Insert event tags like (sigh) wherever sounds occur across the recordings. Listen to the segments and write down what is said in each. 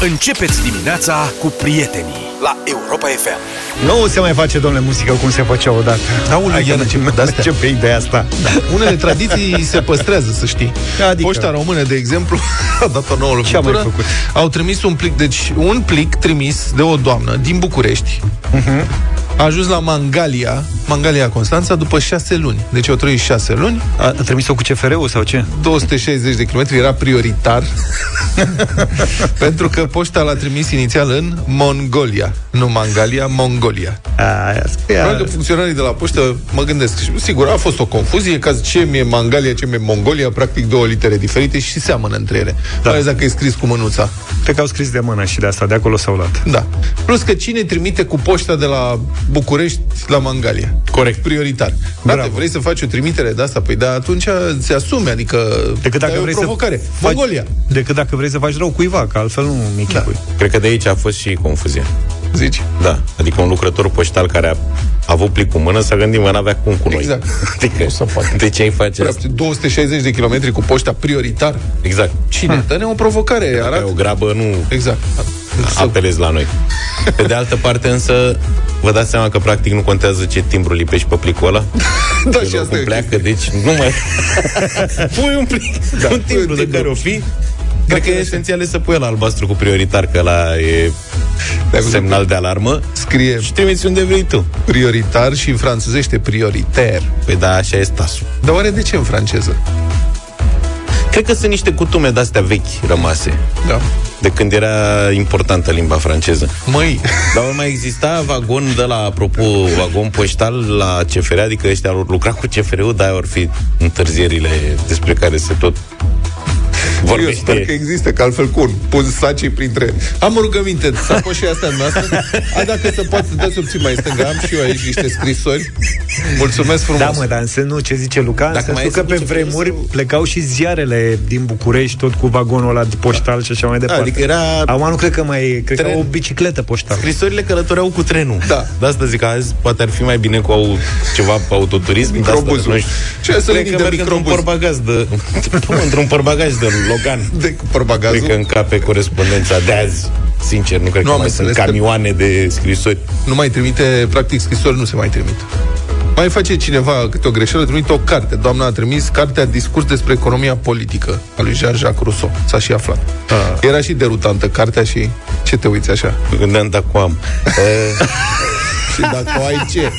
Începeți dimineața cu prietenii la Europa FM. Nu se mai face, domnule, muzică cum se făcea odată. Aoleu, Hai că iar mergem, de-astea. mergem pe ideea asta. Da. Unele tradiții (laughs) se păstrează, să știi. Adică? Poșta română, de exemplu, (laughs) a dat o nouă Ce a mai lovitură. făcut? Au trimis un plic, deci un plic trimis de o doamnă din București. Mhm. A ajuns la Mangalia, Mangalia Constanța, după șase luni. Deci au trăit șase luni, A, a trimis-o cu CFR-ul sau ce? 260 de kilometri, era prioritar (laughs) pentru că poșta l-a trimis inițial în Mongolia, nu Mangalia, Mongolia. Aia, Probabil că funcționarii de la poștă, mă gândesc, și sigur, a fost o confuzie, că ce mi-e Mangalia, ce mi-e Mongolia, practic două litere diferite și seamănă între ele. Da. Mai ales dacă e scris cu mânuța. Cred că au scris de mână și de asta, de acolo s-au luat. Da. Plus că cine trimite cu poșta de la București la Mangalia? Corect. Prioritar. Frate, Bravo. vrei să faci o trimitere de asta? Păi da, atunci ți asumi, adică Decât dacă ai o vrei provocare. să faci, Mongolia. Decât dacă vrei să faci rău cuiva, că altfel nu mi Da. Cred că de aici a fost și confuzia. Zici? Da, adică un lucrător poștal care a avut plic cu mână s-a gândit, mă, n-avea cum cu noi. Exact. (laughs) Adică, Nu se poate. de ce ai face asta? Practic, 260 de kilometri cu poșta prioritar. Exact. Cine? Dă-ne o provocare. Dacă ai Arată. o grabă, nu Exact. apelezi la noi. Pe de altă parte, însă, vă dați seama că practic nu contează ce timbru lipești pe plicul ăla? (laughs) Da, De și loc asta cum e pleacă, deci nu mai... (laughs) pui un plic, da, un timbru de care o fi. Cred că e esențial e să pui la albastru cu prioritar, că la e semnal de alarmă. Scrie Și trimiți unde vrei tu. prioritar și în franțuzește prioriter. Păi da, așa e stasul. Dar oare de ce în franceză? Cred că sunt niște cutume de-astea vechi rămase, Da. de când era importantă limba franceză. Măi, Dar ori mai exista vagon de la, apropo, vagon poștal la CFR, adică ăștia au lucrat cu CFR-ul, dar ori fi întârzierile despre care se tot eu vorbește. sper că există, că altfel cum? Pun sacii printre... Am o rugăminte, să și astea noastre. A, dacă se poate, dați obții mai stânga. Am și eu aici niște scrisori. Mulțumesc frumos. Da, mă, dar în sensul, ce zice Luca, în Dacă mai sensul că este pe nicio vremuri problemă plecau și ziarele din București, tot cu vagonul ăla de poștal și așa mai departe. Adică era... Acum nu cred că mai... Cred că Tren. au o bicicletă poștală. Scrisorile călătoreau cu trenul. Da. De asta zic că azi poate ar fi mai bine cu au ceva pe autoturism. de asta, Microbuzul. nu știu. Ce să Cred linii că de merg într-un microbuz? porbagaj de... (laughs) într-un porbagaj de Logan. (laughs) De Cred porbagazul. că încape corespondența de azi. Sincer, nu cred Nu că am mai sunt înțeles că- camioane de scrisori. Nu mai trimite, practic scrisori nu se mai trimit. Mai face cineva câte o greșeală, trimite o carte. Doamna a trimis cartea Discurs despre economia politică a lui Jean-Jacques Rousseau. S-a și aflat. Ah. Era și derutantă cartea și ce te uiți așa? Mă gândeam dacă o am. Uh, (laughs) Și dacă o ai ce? (laughs)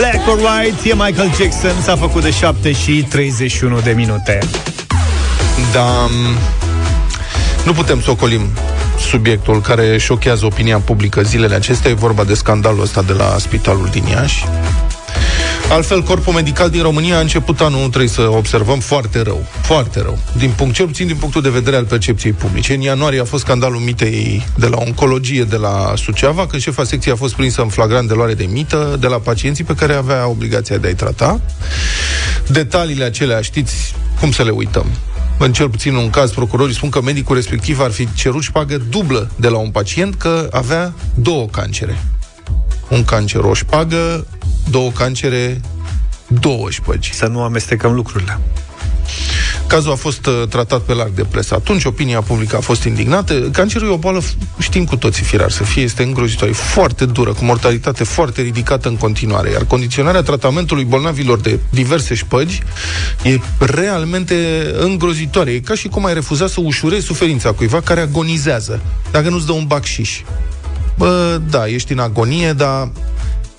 Black or White, e Michael Jackson, s-a făcut de 7 și 31 de minute. Da, m, nu putem să ocolim subiectul care șochează opinia publică zilele acestea. E vorba de scandalul ăsta de la spitalul din Iași. Altfel, corpul medical din România a început anul, trebuie să observăm, foarte rău. Foarte rău. Din punct, cel puțin din punctul de vedere al percepției publice. În ianuarie a fost scandalul mitei de la oncologie de la Suceava, când șefa secției a fost prinsă în flagrant de luare de mită de la pacienții pe care avea obligația de a-i trata. Detaliile acelea știți cum să le uităm. În cel puțin un caz, procurorii spun că medicul respectiv ar fi cerut șpagă dublă de la un pacient că avea două cancere. Un cancer o șpagă, două cancere, două șpăgi. Să nu amestecăm lucrurile. Cazul a fost uh, tratat pe larg de presă. Atunci opinia publică a fost indignată. Cancerul e o boală, f- știm cu toții, firar să fie, este îngrozitoare, e foarte dură, cu mortalitate foarte ridicată în continuare. Iar condiționarea tratamentului bolnavilor de diverse șpăgi e realmente îngrozitoare. E ca și cum ai refuza să ușurezi suferința cuiva care agonizează, dacă nu-ți dă un bacșiș. Bă, da, ești în agonie, dar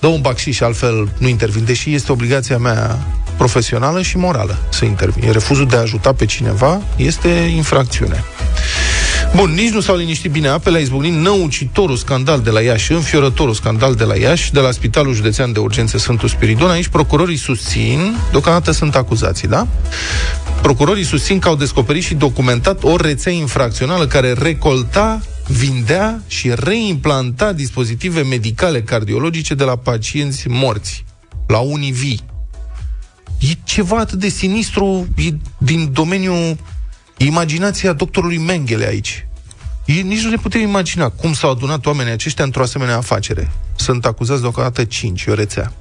dă un bacșiș, altfel nu intervin, deși este obligația mea profesională și morală să intervin. Refuzul de a ajuta pe cineva este infracțiune. Bun, nici nu s-au liniștit bine apele, a izbucnit năucitorul scandal de la Iași, înfiorătorul scandal de la Iași, de la Spitalul Județean de Urgențe Sfântul Spiridon. Aici procurorii susțin, deocamdată sunt acuzații, da? Procurorii susțin că au descoperit și documentat o rețea infracțională care recolta vindea și reimplanta dispozitive medicale cardiologice de la pacienți morți, la unii vii. E ceva atât de sinistru e din domeniul imaginația doctorului Mengele aici. E, nici nu ne putem imagina cum s-au adunat oamenii aceștia într-o asemenea afacere. Sunt acuzați deocamdată cinci, e o rețea.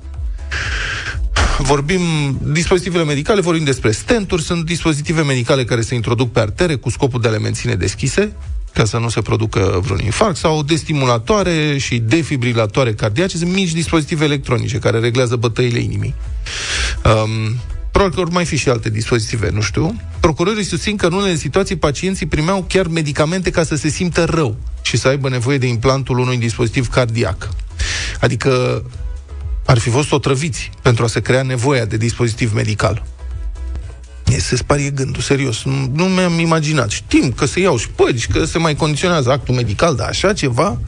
vorbim dispozitivele medicale, vorbim despre stenturi, sunt dispozitive medicale care se introduc pe artere cu scopul de a le menține deschise, ca să nu se producă vreun infarct, sau destimulatoare și defibrilatoare cardiace, sunt mici dispozitive electronice care reglează bătăile inimii. Um, Probabil că ori mai fi și alte dispozitive, nu știu. Procurorii susțin că în unele situații pacienții primeau chiar medicamente ca să se simtă rău și să aibă nevoie de implantul unui dispozitiv cardiac. Adică ar fi fost otrăviți pentru a se crea nevoia de dispozitiv medical. E, se sparie gândul, serios. Nu, nu mi-am imaginat. Știm că se iau șpăgi, că se mai condiționează actul medical, dar așa ceva...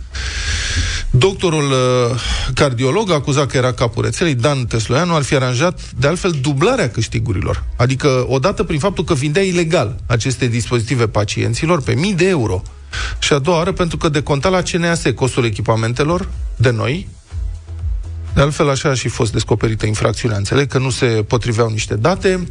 Doctorul uh, cardiolog a acuzat că era capul rețelei, Dan Tesloianu, ar fi aranjat, de altfel, dublarea câștigurilor. Adică, odată prin faptul că vindea ilegal aceste dispozitive pacienților pe mii de euro. Și a doua oară pentru că deconta la CNAS costul echipamentelor de noi, de altfel, așa a și fost descoperită infracțiunea. Înțeleg că nu se potriveau niște date.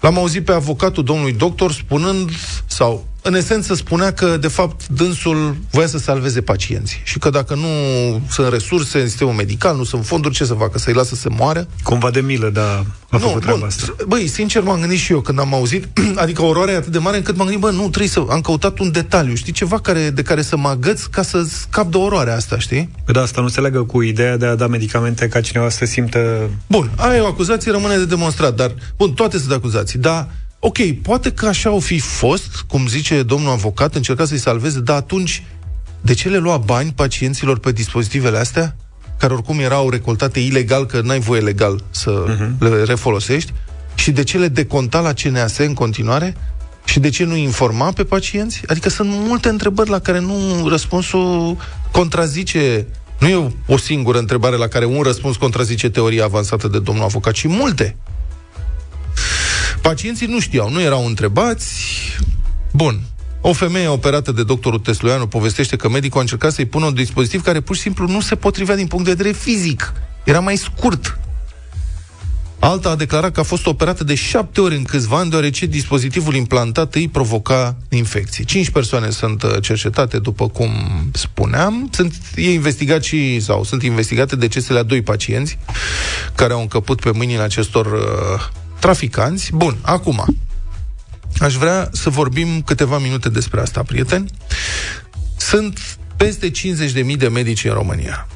L-am auzit pe avocatul domnului doctor spunând, sau în esență spunea că, de fapt, dânsul voia să salveze pacienții și că dacă nu sunt resurse în sistemul medical, nu sunt fonduri, ce să facă? Să-i lasă să moară? Cumva de milă, da, a nu, făcut treaba bun, asta. Băi, sincer, m-am gândit și eu când am auzit, (clears throat) adică oroarea atât de mare încât m-am gândit, bă, nu, trebuie să... Am căutat un detaliu, știi, ceva care, de care să mă agăț ca să scap de oroarea asta, știi? Păi da, asta nu se legă cu ideea de a da medicamente ca cineva să simtă... Bun, aia e o acuzație, rămâne de demonstrat, dar, bun, toate sunt acuzații, dar Ok, poate că așa au fi fost, cum zice domnul avocat, încerca să-i salveze, dar atunci de ce le lua bani pacienților pe dispozitivele astea, care oricum erau recoltate ilegal, că n-ai voie legal să uh-huh. le refolosești, și de ce le deconta la CNAS în continuare? Și de ce nu informa pe pacienți? Adică sunt multe întrebări la care nu răspunsul contrazice nu e o singură întrebare la care un răspuns contrazice teoria avansată de domnul avocat, ci multe. Pacienții nu știau, nu erau întrebați. Bun. O femeie operată de doctorul Tesluianu povestește că medicul a încercat să-i pună un dispozitiv care pur și simplu nu se potrivea din punct de vedere fizic. Era mai scurt. Alta a declarat că a fost operată de șapte ori în câțiva ani, deoarece dispozitivul implantat îi provoca infecții. Cinci persoane sunt uh, cercetate, după cum spuneam. Sunt, e investigat și, sau sunt investigate decesele a doi pacienți care au încăput pe mâinile acestor uh, traficanți. Bun, acum, aș vrea să vorbim câteva minute despre asta, prieteni. Sunt peste 50.000 de medici în România.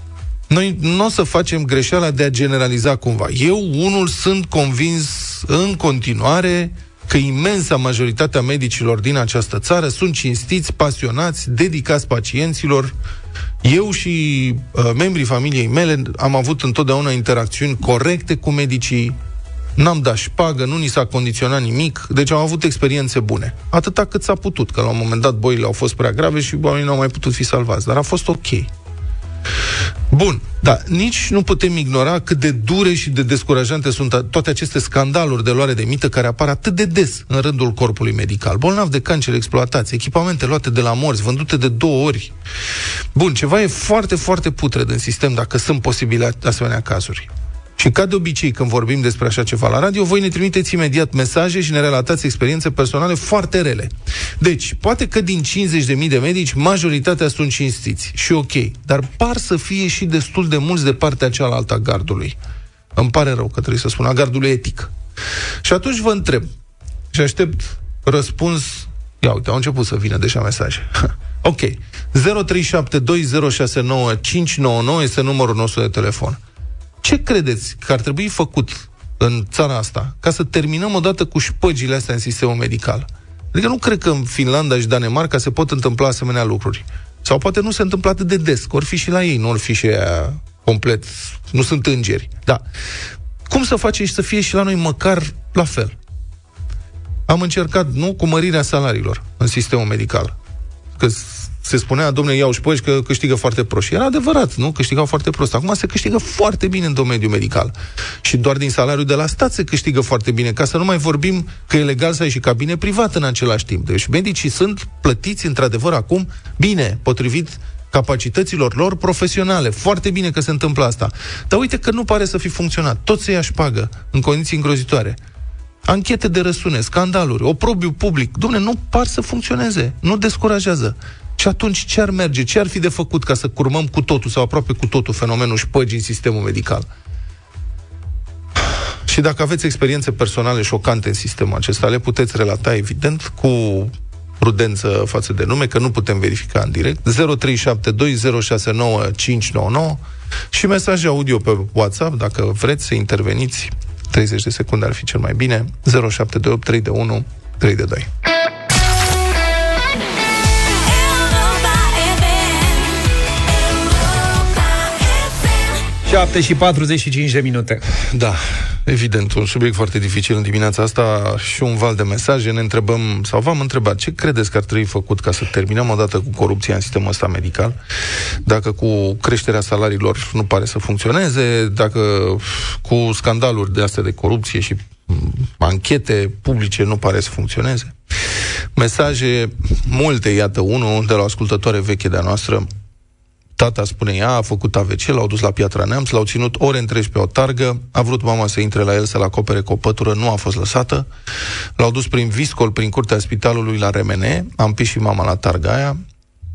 Noi nu o să facem greșeala de a generaliza cumva. Eu, unul, sunt convins în continuare că imensa majoritatea medicilor din această țară sunt cinstiți, pasionați, dedicați pacienților. Eu și uh, membrii familiei mele am avut întotdeauna interacțiuni corecte cu medicii, n-am dat șpagă, nu ni s-a condiționat nimic, deci am avut experiențe bune. Atâta cât s-a putut, că la un moment dat boile au fost prea grave și oamenii nu au mai putut fi salvați, dar a fost ok. Bun, da, nici nu putem ignora cât de dure și de descurajante sunt toate aceste scandaluri de luare de mită care apar atât de des în rândul corpului medical. Bolnav de cancer exploatați, echipamente luate de la morți, vândute de două ori. Bun, ceva e foarte, foarte putred în sistem dacă sunt posibile asemenea cazuri. Și ca de obicei, când vorbim despre așa ceva la radio, voi ne trimiteți imediat mesaje și ne relatați experiențe personale foarte rele. Deci, poate că din 50.000 de medici, majoritatea sunt cinstiți și ok, dar par să fie și destul de mulți de partea cealaltă a gardului. Îmi pare rău că trebuie să spun, a gardului etic. Și atunci vă întreb și aștept răspuns Ia uite, au început să vină deja mesaje. (laughs) ok. 0372069599 este numărul nostru de telefon. Ce credeți că ar trebui făcut în țara asta ca să terminăm odată cu șpăgile astea în sistemul medical? Adică nu cred că în Finlanda și Danemarca se pot întâmpla asemenea lucruri. Sau poate nu se întâmplă atât de des, că ori fi și la ei, nu ori fi și aia complet, nu sunt îngeri. Da. Cum să face și să fie și la noi măcar la fel? Am încercat, nu, cu mărirea salariilor în sistemul medical. Că se spunea, domnule, iauș șpăși că câștigă foarte prost. Și era adevărat, nu? Câștigau foarte prost. Acum se câștigă foarte bine în domeniul medical. Și doar din salariul de la stat se câștigă foarte bine, ca să nu mai vorbim că e legal să ai și cabine private în același timp. Deci medicii sunt plătiți, într-adevăr, acum bine, potrivit capacităților lor profesionale. Foarte bine că se întâmplă asta. Dar uite că nu pare să fi funcționat. Tot se ia pagă în condiții îngrozitoare. Anchete de răsune, scandaluri, oprobiu public. Domne, nu par să funcționeze. Nu descurajează. Și atunci ce ar merge? Ce ar fi de făcut ca să curmăm cu totul sau aproape cu totul fenomenul șpăgii în sistemul medical? Și dacă aveți experiențe personale șocante în sistemul acesta, le puteți relata, evident, cu prudență față de nume, că nu putem verifica în direct. 0372069599 și mesaje audio pe WhatsApp, dacă vreți să interveniți, 30 de secunde ar fi cel mai bine, 0728 3 de 1 3 de 2. 7 și 45 de minute. Da, evident, un subiect foarte dificil în dimineața asta și un val de mesaje. Ne întrebăm, sau v-am întrebat, ce credeți că ar trebui făcut ca să terminăm odată cu corupția în sistemul ăsta medical? Dacă cu creșterea salariilor nu pare să funcționeze, dacă cu scandaluri de astea de corupție și anchete publice nu pare să funcționeze? Mesaje multe, iată, unul de la o ascultătoare veche de-a noastră, Tata, spune ea, a făcut AVC, l-au dus la Piatra Neamț, l-au ținut ore întregi pe o targă, a vrut mama să intre la el să-l acopere cu o pătură, nu a fost lăsată, l-au dus prin viscol, prin curtea spitalului la Remene, am pus și mama la targa aia,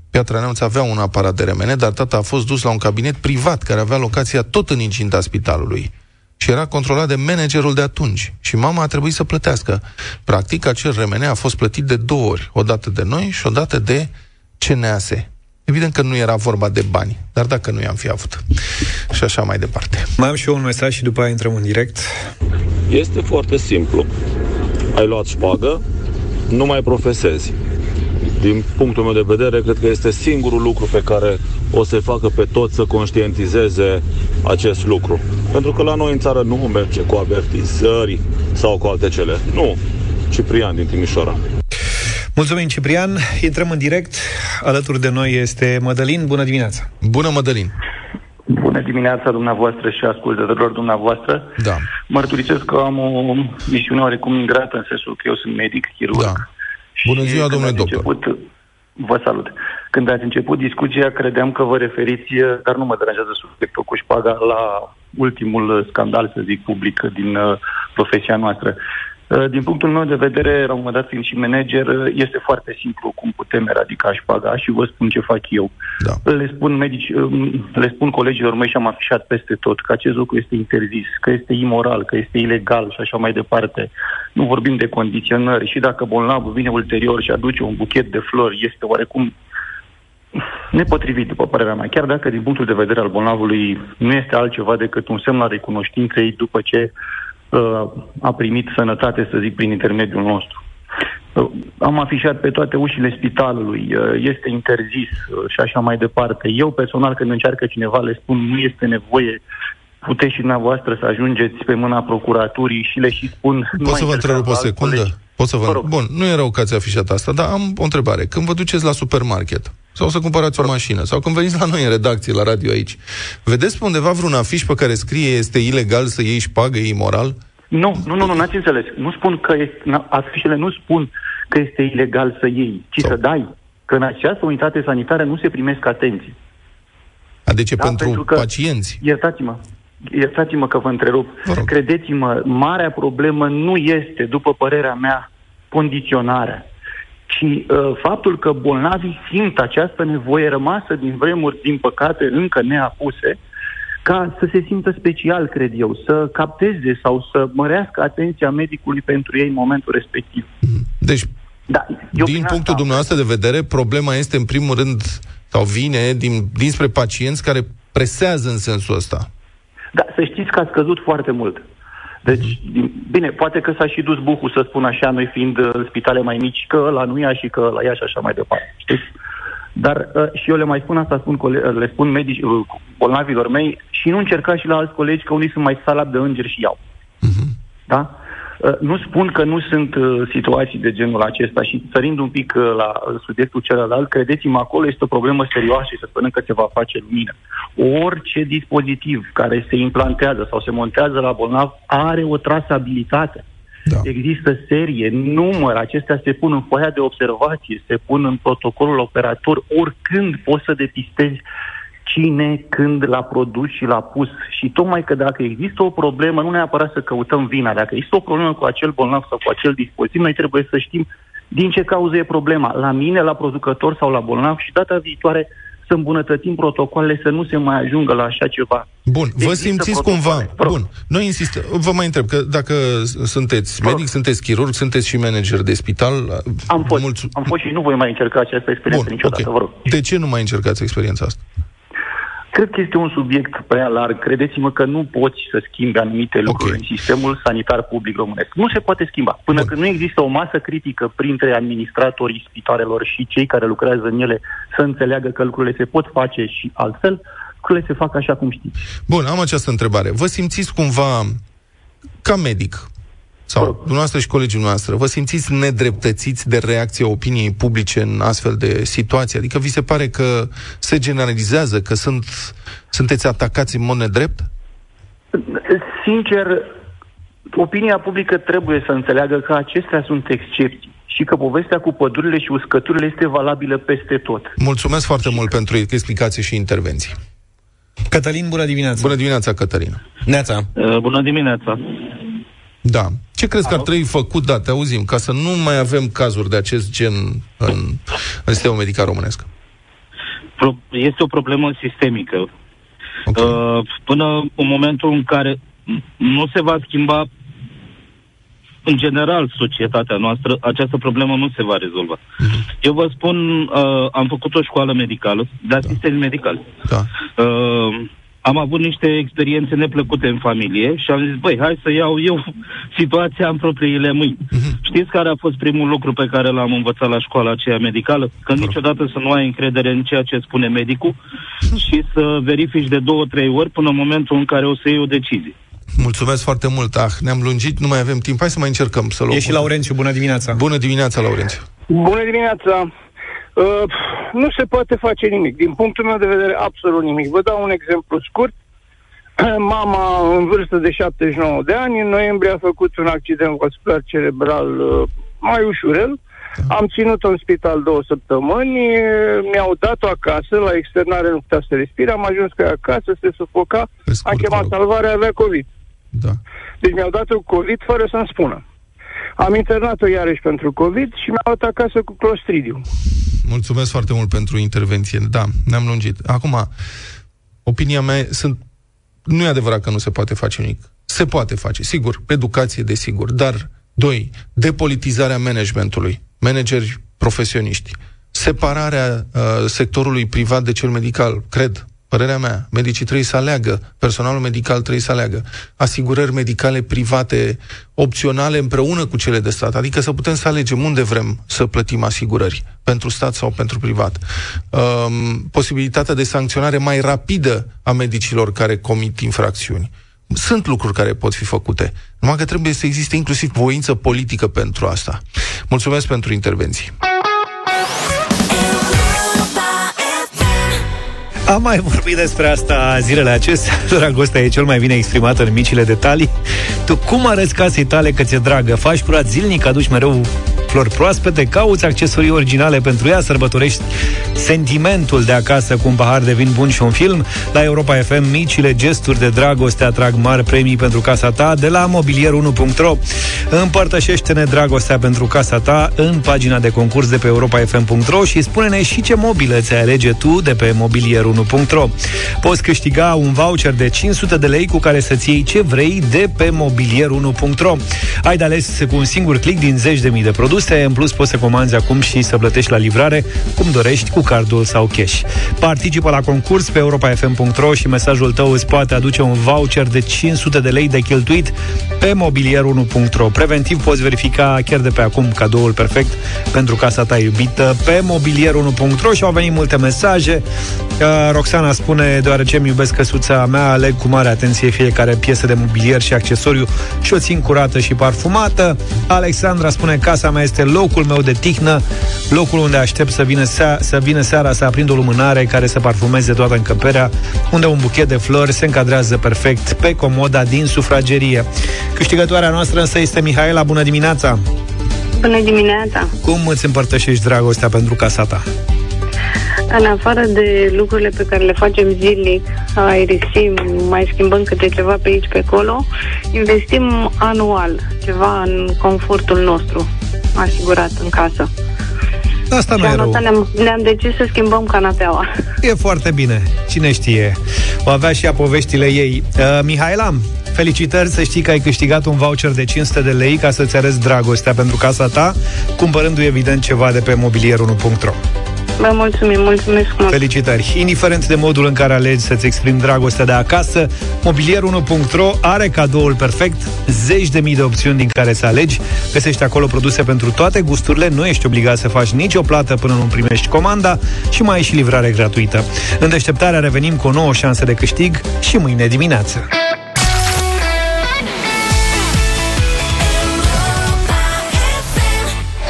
Piatra Neamț avea un aparat de remene, dar tata a fost dus la un cabinet privat care avea locația tot în incinta spitalului și era controlat de managerul de atunci. Și mama a trebuit să plătească. Practic, acel remene a fost plătit de două ori, o dată de noi și o dată de CNAS. Evident că nu era vorba de bani, dar dacă nu i-am fi avut. Și așa mai departe. Mai am și eu un mesaj și după aia intrăm în direct. Este foarte simplu. Ai luat șpagă, nu mai profesezi. Din punctul meu de vedere, cred că este singurul lucru pe care o să facă pe toți să conștientizeze acest lucru. Pentru că la noi în țară nu merge cu avertizări sau cu alte cele. Nu. Ciprian din Timișoara. Mulțumim, Ciprian. Intrăm în direct. Alături de noi este Mădălin. Bună dimineața! Bună, Mădălin! Bună dimineața dumneavoastră și ascultătorilor dumneavoastră. Da. Mărturisesc că am o misiune oarecum ingrată în sensul că eu sunt medic, chirurg. Da. Bună ziua, domnule doctor. Început, vă salut. Când ați început discuția, credeam că vă referiți, dar nu mă deranjează subiectul cu șpaga, la ultimul scandal, să zic, public din uh, profesia noastră. Uh, din punctul meu de vedere, la un moment dat fiind și manager, uh, este foarte simplu cum putem eradica șpaga și vă spun ce fac eu. Da. Le spun medici, um, le spun colegilor mei și am afișat peste tot că acest lucru este interzis, că este imoral, că este ilegal și așa mai departe. Nu vorbim de condiționări și dacă bolnavul vine ulterior și aduce un buchet de flori, este oarecum nepotrivit, după părerea mea, chiar dacă din punctul de vedere al bolnavului nu este altceva decât un semn al recunoștinței după ce uh, a primit sănătate, să zic, prin intermediul nostru. Uh, am afișat pe toate ușile spitalului, uh, este interzis uh, și așa mai departe. Eu personal, când încearcă cineva, le spun, nu este nevoie puteți și dumneavoastră să ajungeți pe mâna procuraturii și le și spun... Pot să vă întrerup o secundă? Colegi. Pot să vă... vă Bun, nu e rău că ați afișat asta, dar am o întrebare. Când vă duceți la supermarket sau să cumpărați o mașină sau când veniți la noi în redacție, la radio aici, vedeți pe undeva vreun afiș pe care scrie este ilegal să iei șpagă, e imoral? Nu, nu, nu, nu, n-ați înțeles. Nu spun că este, afișele nu spun că este ilegal să iei, ci sau. să dai. Că în această unitate sanitară nu se primesc atenții. A, deci da, pentru, pentru că, pacienți? Iertați-mă, iertați-mă că vă întrerup. Vă Credeți-mă, marea problemă nu este, după părerea mea, condiționarea, ci uh, faptul că bolnavii simt această nevoie rămasă din vremuri, din păcate, încă neapuse, ca să se simtă special, cred eu, să capteze sau să mărească atenția medicului pentru ei în momentul respectiv. Deci, da, eu din punctul asta, dumneavoastră de vedere, problema este în primul rând, sau vine din, dinspre pacienți care presează în sensul ăsta. Da, să știți că a scăzut foarte mult. Deci, mm. bine, poate că s-a și dus buhul, să spun așa, noi fiind uh, spitale mai mici, că la nu ia și că la ea și așa mai departe. Știți? Dar uh, și eu le mai spun asta, spun cole- uh, le spun medici, uh, bolnavilor mei și nu încerca și la alți colegi că unii sunt mai salab de îngeri și iau. Uh-huh. Da? Uh, nu spun că nu sunt uh, situații de genul acesta și sărind un pic uh, la subiectul celălalt, credeți-mă, acolo este o problemă serioasă și să spunem că se va face lumină. Orice dispozitiv care se implantează sau se montează la bolnav are o trasabilitate. Da. Există serie, număr, acestea se pun în foaia de observație, se pun în protocolul operator, oricând poți să depistezi cine, când l-a produs și l-a pus. Și tocmai că dacă există o problemă, nu neapărat să căutăm vina. Dacă există o problemă cu acel bolnav sau cu acel dispozitiv, noi trebuie să știm din ce cauză e problema. La mine, la producător sau la bolnav și data viitoare să îmbunătățim protocoalele, să nu se mai ajungă la așa ceva. Bun, vă simțiți cumva... Bun, noi insist, vă mai întreb, că dacă sunteți medic, sunteți chirurg, sunteți și manager de spital... Am fost, mulțu- am fost și nu voi mai încerca această experiență Bun, niciodată, okay. vă rog. De ce nu mai încercați experiența asta? Cred că este un subiect prea larg. Credeți-mă că nu poți să schimbi anumite lucruri okay. în sistemul sanitar public românesc. Nu se poate schimba. Până Bun. când nu există o masă critică printre administratorii spitalelor și cei care lucrează în ele să înțeleagă că lucrurile se pot face și altfel, lucrurile se fac așa cum știți. Bun, am această întrebare. Vă simțiți cumva ca medic, sau dumneavoastră și colegii noastre, vă simțiți nedreptățiți de reacția opiniei publice în astfel de situații? Adică vi se pare că se generalizează, că sunt, sunteți atacați în mod nedrept? Sincer, opinia publică trebuie să înțeleagă că acestea sunt excepții și că povestea cu pădurile și uscăturile este valabilă peste tot. Mulțumesc foarte mult pentru explicații și intervenții. Cătălin, bună dimineața! Bună dimineața, Cătălin! Neața! Uh, bună dimineața! Da. Ce crezi că ar trebui făcut, da, te auzim, ca să nu mai avem cazuri de acest gen în, în sistemul medical românesc? Este o problemă sistemică. Okay. Uh, până în momentul în care nu se va schimba în general societatea noastră, această problemă nu se va rezolva. Uh-huh. Eu vă spun, uh, am făcut o școală medicală, de asistent da. medical. Da. Uh, am avut niște experiențe neplăcute în familie și am zis, băi, hai să iau eu situația în propriile mâini. Uh-huh. Știți care a fost primul lucru pe care l-am învățat la școala aceea medicală? Că niciodată să nu ai încredere în ceea ce spune medicul (laughs) și să verifici de două, trei ori până în momentul în care o să iei o decizie. Mulțumesc foarte mult. Ah, ne-am lungit, nu mai avem timp. Hai să mai încercăm să luăm. E și Laurențiu, bună dimineața. Bună dimineața, Laurențiu. Bună dimineața. Uh, nu se poate face nimic. Din punctul meu de vedere, absolut nimic. Vă dau un exemplu scurt. (clears throat) Mama, în vârstă de 79 de ani, în noiembrie a făcut un accident vascular cerebral uh, mai ușurel. Da. Am ținut-o în spital două săptămâni, mi-au dat-o acasă, la externare nu putea să respire, am ajuns cu ea acasă, se sufoca, am chemat salvarea, avea COVID. Da. Deci mi-au dat-o COVID fără să-mi spună. Am internat-o iarăși pentru COVID și mi-au dat acasă cu clostridium. Mulțumesc foarte mult pentru intervenție. Da, ne-am lungit. Acum, opinia mea sunt... Nu e adevărat că nu se poate face nimic. Se poate face, sigur, educație, desigur, dar, doi, depolitizarea managementului, manageri profesioniști, separarea uh, sectorului privat de cel medical, cred, părerea mea, medicii trebuie să aleagă, personalul medical trebuie să aleagă asigurări medicale private opționale împreună cu cele de stat, adică să putem să alegem unde vrem să plătim asigurări, pentru stat sau pentru privat. Um, posibilitatea de sancționare mai rapidă a medicilor care comit infracțiuni. Sunt lucruri care pot fi făcute, numai că trebuie să existe inclusiv voință politică pentru asta. Mulțumesc pentru intervenții. Am mai vorbit despre asta zilele acestea. (laughs) Dragostea e cel mai bine exprimată în micile detalii. Tu cum arăți casei tale că ți-e dragă? Faci curat zilnic, aduci mereu flori proaspete, cauți accesorii originale pentru ea, sărbătorești sentimentul de acasă cu un pahar de vin bun și un film. La Europa FM, micile gesturi de dragoste atrag mari premii pentru casa ta de la mobilier1.ro. Împărtășește-ne dragostea pentru casa ta în pagina de concurs de pe europafm.ro și spune-ne și ce mobilă ți alege tu de pe mobilier1.ro. Poți câștiga un voucher de 500 de lei cu care să-ți iei ce vrei de pe mobilier1.ro. Ai de ales cu un singur click din zeci de mii de produse produse. În plus, poți să comanzi acum și să plătești la livrare cum dorești, cu cardul sau cash. Participă la concurs pe europafm.ro și mesajul tău îți poate aduce un voucher de 500 de lei de cheltuit pe mobilier1.ro. Preventiv poți verifica chiar de pe acum cadoul perfect pentru casa ta iubită pe mobilier1.ro și au venit multe mesaje. Uh, Roxana spune, deoarece îmi iubesc căsuța mea, aleg cu mare atenție fiecare piesă de mobilier și accesoriu și o țin curată și parfumată. Alexandra spune, casa mea este locul meu de tihnă, locul unde aștept să vină, sea- să vină seara să aprind o lumânare care să parfumeze toată încăperea, unde un buchet de flori se încadrează perfect pe comoda din sufragerie. Câștigătoarea noastră însă este Mihaela. Bună dimineața! Bună dimineața! Cum îți împărtășești dragostea pentru casa ta? În afară de lucrurile pe care le facem zilnic, aerisim, mai schimbăm câte ceva pe aici, pe acolo, investim anual ceva în confortul nostru asigurat în casă. Asta nu e rău. Ne-am, ne-am decis să schimbăm canapeaua. E foarte bine. Cine știe? O avea și ea poveștile ei. Uh, Mihaela, felicitări să știi că ai câștigat un voucher de 500 de lei ca să-ți arăți dragostea pentru casa ta, cumpărându evident ceva de pe mobilier1.ro. Vă mulțumim, mulțumesc mult. Felicitări! Indiferent de modul în care alegi să-ți exprimi dragostea de acasă, mobilier1.ro are cadoul perfect, zeci de mii de opțiuni din care să alegi. Găsești acolo produse pentru toate gusturile, nu ești obligat să faci nicio plată până nu primești comanda și mai ai și livrare gratuită. În deșteptarea revenim cu o nouă șansă de câștig și mâine dimineață.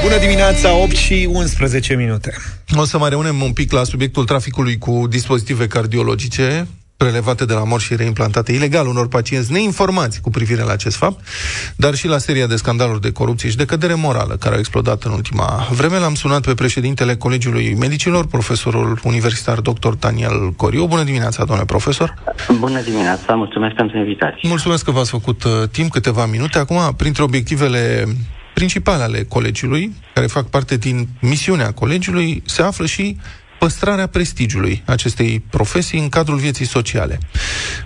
Bună dimineața, 8 și 11 minute. O să mai rămânem un pic la subiectul traficului cu dispozitive cardiologice prelevate de la mor și reimplantate ilegal unor pacienți neinformați cu privire la acest fapt, dar și la seria de scandaluri de corupție și de cădere morală care au explodat în ultima vreme. L-am sunat pe președintele Colegiului Medicilor, profesorul universitar dr. Daniel Coriu. Bună dimineața, domnule profesor! Bună dimineața, mulțumesc pentru invitație. Mulțumesc că v-ați făcut uh, timp, câteva minute. Acum, printre obiectivele principale ale colegiului, care fac parte din misiunea colegiului, se află și păstrarea prestigiului acestei profesii în cadrul vieții sociale.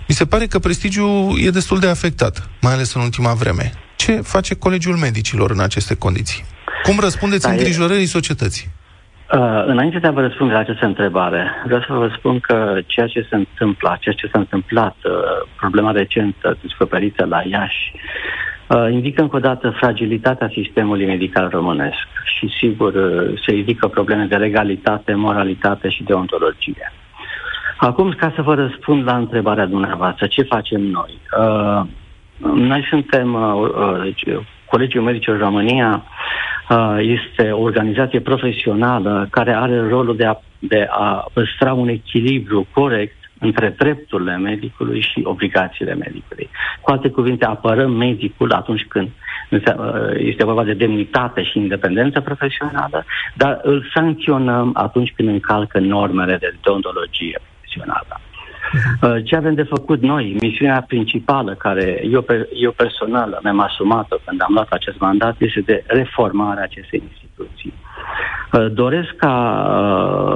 Mi se pare că prestigiul e destul de afectat, mai ales în ultima vreme. Ce face Colegiul Medicilor în aceste condiții? Cum răspundeți da, îngrijorării societății? Uh, înainte de a vă răspunde la această întrebare, vreau să vă spun că ceea ce se întâmplă, ceea ce s-a întâmplat, uh, problema recentă descoperită la Iași, uh, indică încă o dată fragilitatea sistemului medical românesc și, sigur, uh, se ridică probleme de legalitate, moralitate și deontologie. Acum, ca să vă răspund la întrebarea dumneavoastră, ce facem noi? Uh, noi suntem, uh, uh, deci, Colegiul Medicilor România uh, este o organizație profesională care are rolul de a, de a păstra un echilibru corect între drepturile medicului și obligațiile medicului. Cu alte cuvinte, apărăm medicul atunci când este vorba de demnitate și independență profesională, dar îl sancționăm atunci când încalcă normele de deontologie profesională. Uh, ce avem de făcut noi, misiunea principală care eu, eu personal mi-am asumat-o când am luat acest mandat, este de reformare a acestei instituții. Uh, doresc ca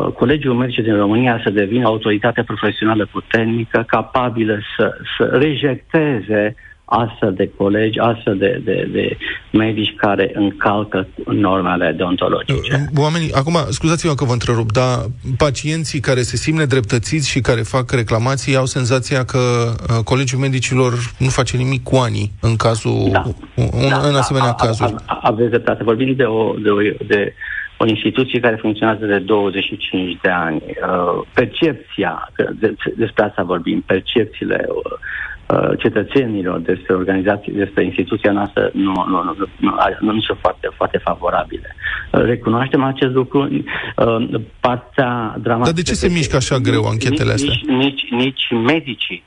uh, Colegiul Medice din România să devină o autoritate profesională puternică, capabilă să, să rejecteze astfel de colegi, astfel de, de, de medici care încalcă normele deontologice. Oamenii, acum, scuzați-mă că vă întrerup, dar pacienții care se simt nedreptățiți și care fac reclamații au senzația că uh, Colegiul Medicilor nu face nimic cu ani în cazul, da. un, da, în da, asemenea a, cazuri. A, a, aveți dreptate. Vorbim de o, de, o, de o instituție care funcționează de 25 de ani. Uh, percepția, de, despre asta vorbim, percepțiile uh, Uh, cetățenilor despre organizații, despre instituția noastră nu, nu, nu, nu, nu, nu sunt foarte, foarte favorabile. Uh, recunoaștem acest lucru. Uh, partea dramatică... Dar de ce se mișcă așa greu anchetele nici, astea? Nici, nici, nici medicii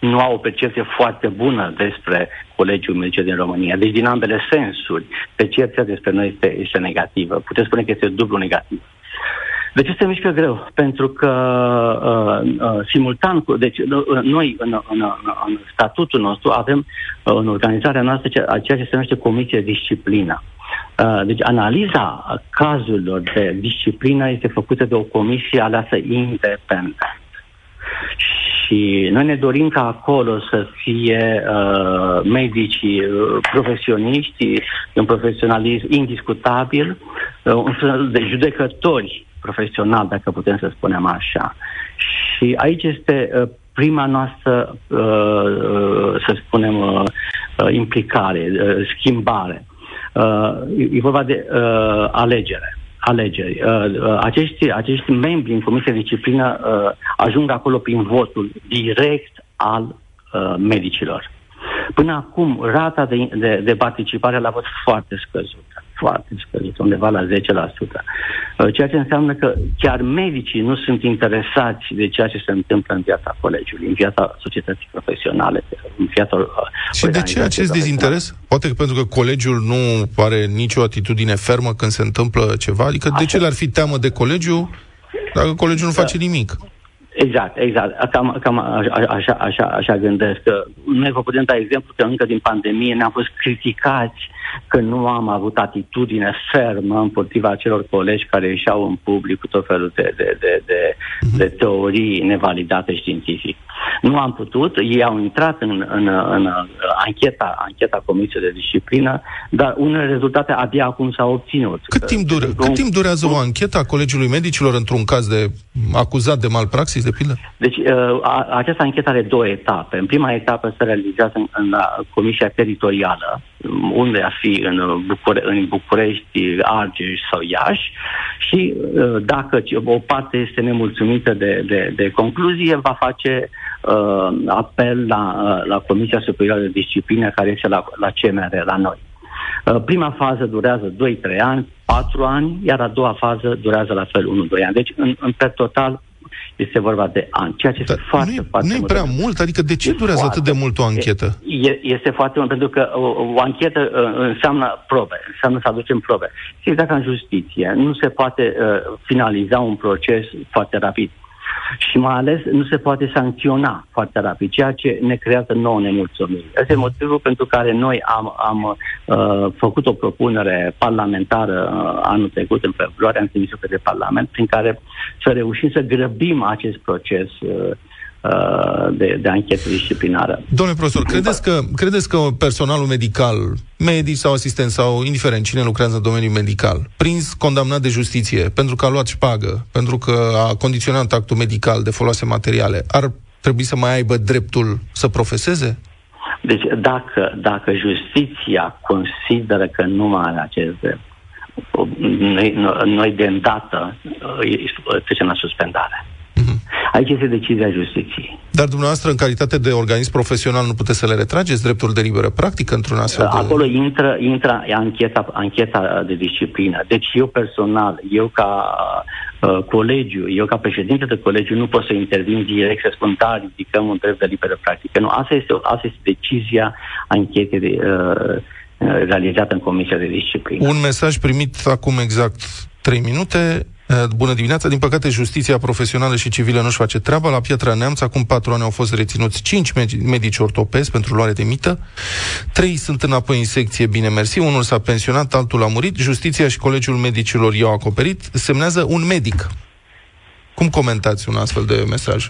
nu au o percepție foarte bună despre Colegiul Medice din România. Deci, din ambele sensuri, percepția despre noi este, este negativă. Puteți spune că este dublu negativ. De ce se mișcă greu? Pentru că uh, uh, simultan cu. Deci, uh, noi, în, în, în statutul nostru, avem uh, în organizarea noastră ceea ce se numește Comisie Disciplină. Uh, deci, analiza cazurilor de disciplină este făcută de o comisie aleasă independent. Și noi ne dorim ca acolo să fie uh, medicii uh, profesioniști, un profesionalism indiscutabil, uh, un fel de judecători profesional, dacă putem să spunem așa. Și aici este uh, prima noastră, uh, uh, să spunem, uh, uh implicare, uh, schimbare. Uh, e vorba de uh, alegere. Alegeri. Uh, uh, acești, acești membri în Comisia de Disciplină uh, ajung acolo prin votul direct al uh, medicilor. Până acum, rata de, de, de participare la vot foarte scăzută foarte scăzut, undeva la 10%. Uh, ceea ce înseamnă că chiar medicii nu sunt interesați de ceea ce se întâmplă în viața colegiului, în viața societății profesionale, în viața uh, Și de ce acest dezinteres? Poate că pentru că colegiul nu are nicio atitudine fermă când se întâmplă ceva? Adică Așa. de ce le-ar fi teamă de colegiu dacă colegiul nu face nimic? Exact, exact. Cam, cam așa, așa, așa gândesc. Noi vă putem da exemplu că încă din pandemie ne-am fost criticați că nu am avut atitudine fermă împotriva celor colegi care ieșeau în public cu tot felul de, de, de, de, de teorii nevalidate științific. Nu am putut, ei au intrat în, în, în ancheta, ancheta Comisiei de Disciplină, dar unele rezultate abia acum s-au obținut. Cât timp, dure, cât timp durează o anchetă a Colegiului Medicilor într-un caz de acuzat de malpraxis, de pildă? Deci, uh, a, această anchetă are două etape. În prima etapă se realizează în, în Comisia Teritorială, unde a fi în, Bucure- în București, Argeș sau Iași și uh, dacă o parte este nemulțumită de, de, de concluzie, va face uh, apel la, uh, la Comisia Superioară de Disciplină care este la, la CMR, la noi. Uh, prima fază durează 2-3 ani, 4 ani, iar a doua fază durează la fel 1-2 ani. Deci, în, în pe total, este vorba de ani, ceea ce Dar este foarte, nu e, foarte nu e prea mult? Adică de ce durează foarte, atât de mult o anchetă? E, este foarte mult, pentru că o, o anchetă uh, înseamnă probe, înseamnă să aducem probe. Și dacă în justiție nu se poate uh, finaliza un proces foarte rapid și mai ales nu se poate sancționa foarte rapid, ceea ce ne creează nouă nemulțumiri. Asta e motivul pentru care noi am, am uh, făcut o propunere parlamentară uh, anul trecut, în februarie, am trimis-o de Parlament, prin care să reușim să grăbim acest proces uh, Uh, de, de anchetă disciplinară. Domnule profesor, credeți că, credeți că personalul medical, medici sau asistent sau indiferent cine lucrează în domeniul medical, prins condamnat de justiție pentru că a luat șpagă, pentru că a condiționat actul medical de foloase materiale, ar trebui să mai aibă dreptul să profeseze? Deci dacă, dacă justiția consideră că nu mai are acest drept, noi, noi de îndată uh, trecem la suspendare. Aici este decizia justiției. Dar dumneavoastră, în calitate de organism profesional, nu puteți să le retrageți dreptul de liberă practică într-un astfel de... Acolo intră, intră ancheta, ancheta de disciplină. Deci eu personal, eu ca uh, colegiu, eu ca președinte de colegiu nu pot să intervin direct să spun, da, ridicăm un drept de liberă practică. Nu, asta este, asta este decizia anchetei de, uh, realizată în Comisia de Disciplină. Un mesaj primit acum exact 3 minute. Eh, bună dimineața! Din păcate, justiția profesională și civilă nu-și face treaba. La Pietra Neamț, acum patru ani au fost reținuți cinci medici ortopezi pentru luare de mită. Trei sunt înapoi în secție, bine mersi. Unul s-a pensionat, altul a murit. Justiția și Colegiul Medicilor i-au acoperit. Semnează un medic. Cum comentați un astfel de mesaj?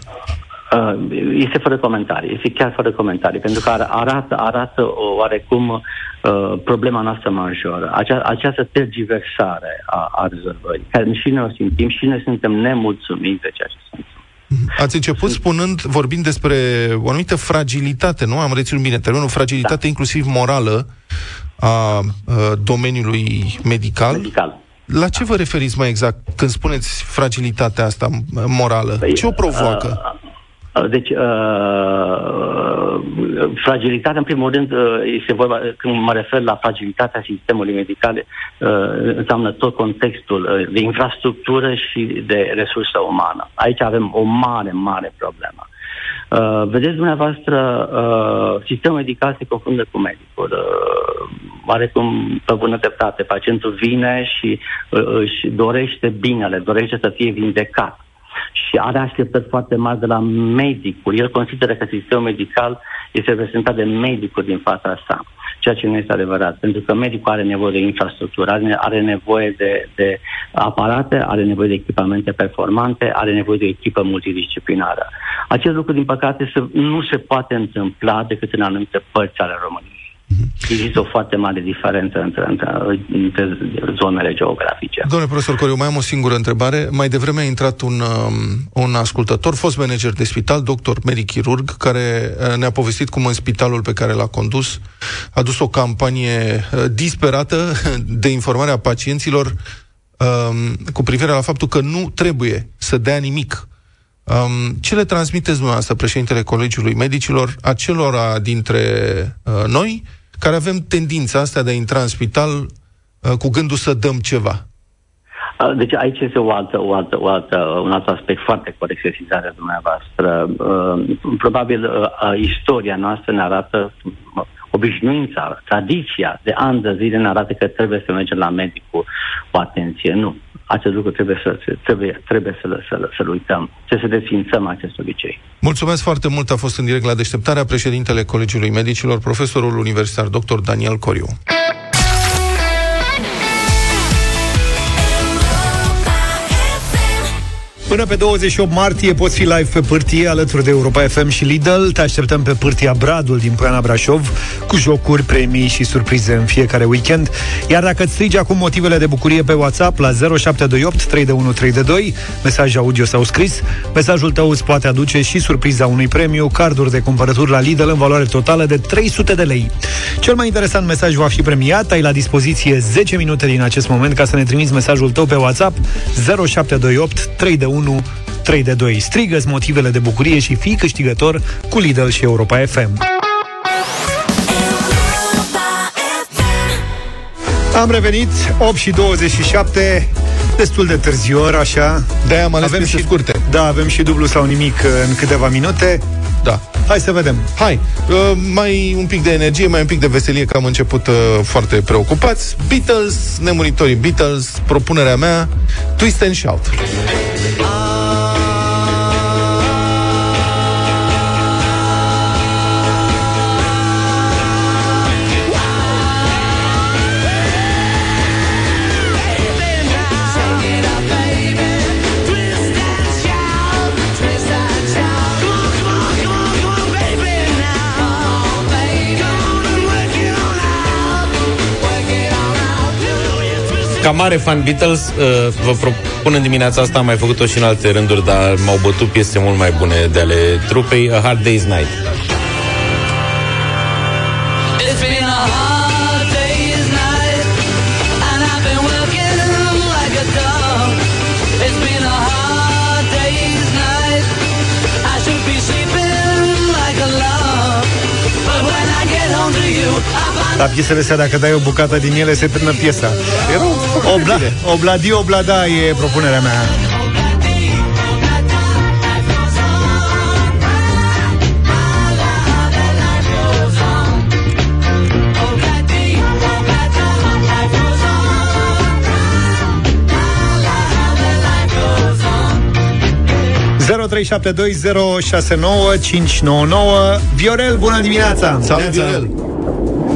Uh, este fără comentarii, este chiar fără comentarii, pentru că arată, arată o oarecum uh, problema noastră majoră, acea, această tergiversare a, a rezervării, care și noi o simțim și noi suntem nemulțumiți de ceea ce sunt. Ați început spunând, vorbind despre o anumită fragilitate, nu? Am reținut bine termenul, fragilitate da. inclusiv morală a, a domeniului medical. Medical. La ce vă referiți mai exact când spuneți fragilitatea asta morală? Păi, ce o provoacă? Uh, Uh, deci, uh, fragilitatea, în primul rând, uh, este vorba, când mă refer la fragilitatea sistemului medical, uh, înseamnă tot contextul uh, de infrastructură și de resursă umană. Aici avem o mare, mare problemă. Uh, vedeți dumneavoastră, uh, sistemul medical se confundă cu medicul. Uh, oarecum, pe bună dreptate, pacientul vine și uh, își dorește binele, dorește să fie vindecat și are așteptări foarte mari de la medicul. El consideră că sistemul medical este reprezentat de medicul din fața sa, ceea ce nu este adevărat, pentru că medicul are nevoie de infrastructură, are, are nevoie de, de aparate, are nevoie de echipamente performante, are nevoie de o echipă multidisciplinară. Acest lucru, din păcate, nu se poate întâmpla decât în anumite părți ale României. Există o foarte mare diferență între, între, între zonele geografice. Domnule profesor Coriu, mai am o singură întrebare. Mai devreme a intrat un, um, un ascultător, fost manager de spital, doctor medic chirurg, care uh, ne-a povestit cum în spitalul pe care l-a condus a dus o campanie uh, disperată de informare a pacienților um, cu privire la faptul că nu trebuie să dea nimic Um, ce le transmiteți dumneavoastră, președintele Colegiului Medicilor, acelora dintre uh, noi care avem tendința asta de a intra în spital uh, cu gândul să dăm ceva. Uh, deci aici este o altă, o altă, o altă, un alt aspect foarte corect sesizarea dumneavoastră. Uh, probabil uh, istoria noastră ne arată obișnuința, tradiția de ani de zile ne arată că trebuie să mergem la medic cu, cu atenție. Nu. Acest lucru trebuie să, trebuie, trebuie să, să, să-l uităm, să desfințăm acest obicei. Mulțumesc foarte mult. A fost în direct la deșteptarea președintele Colegiului Medicilor, profesorul universitar dr. Daniel Coriu. Până pe 28 martie poți fi live pe pârtie alături de Europa FM și Lidl. Te așteptăm pe pârtia Bradul din Poiana Brașov cu jocuri, premii și surprize în fiecare weekend. Iar dacă îți strigi acum motivele de bucurie pe WhatsApp la 0728 3132, mesaj audio sau scris, mesajul tău îți poate aduce și surpriza unui premiu, carduri de cumpărături la Lidl în valoare totală de 300 de lei. Cel mai interesant mesaj va fi premiat. Ai la dispoziție 10 minute din acest moment ca să ne trimiți mesajul tău pe WhatsApp 0728 31 1 3 de 2. strigă motivele de bucurie și fii câștigător cu Lidl și Europa FM. Am revenit, 8 și 27, destul de târziu ora, așa. de am ales avem și scurte. Da, avem și dublu sau nimic în câteva minute. Da. Hai să vedem. Hai, uh, mai un pic de energie, mai un pic de veselie, că am început uh, foarte preocupați. Beatles, nemuritorii Beatles, propunerea mea, Twist and Shout. Ca mare fan Beatles, uh, vă propun în dimineața asta, am mai făcut-o și în alte rânduri, dar m-au bătut piese mult mai bune de ale trupei, A Hard Day's Night. La piesele astea, dacă dai o bucată din ele, se termină piesa. Obla, obladi, oblada e propunerea mea. Viorel, bună dimineața! Salut, Viorel!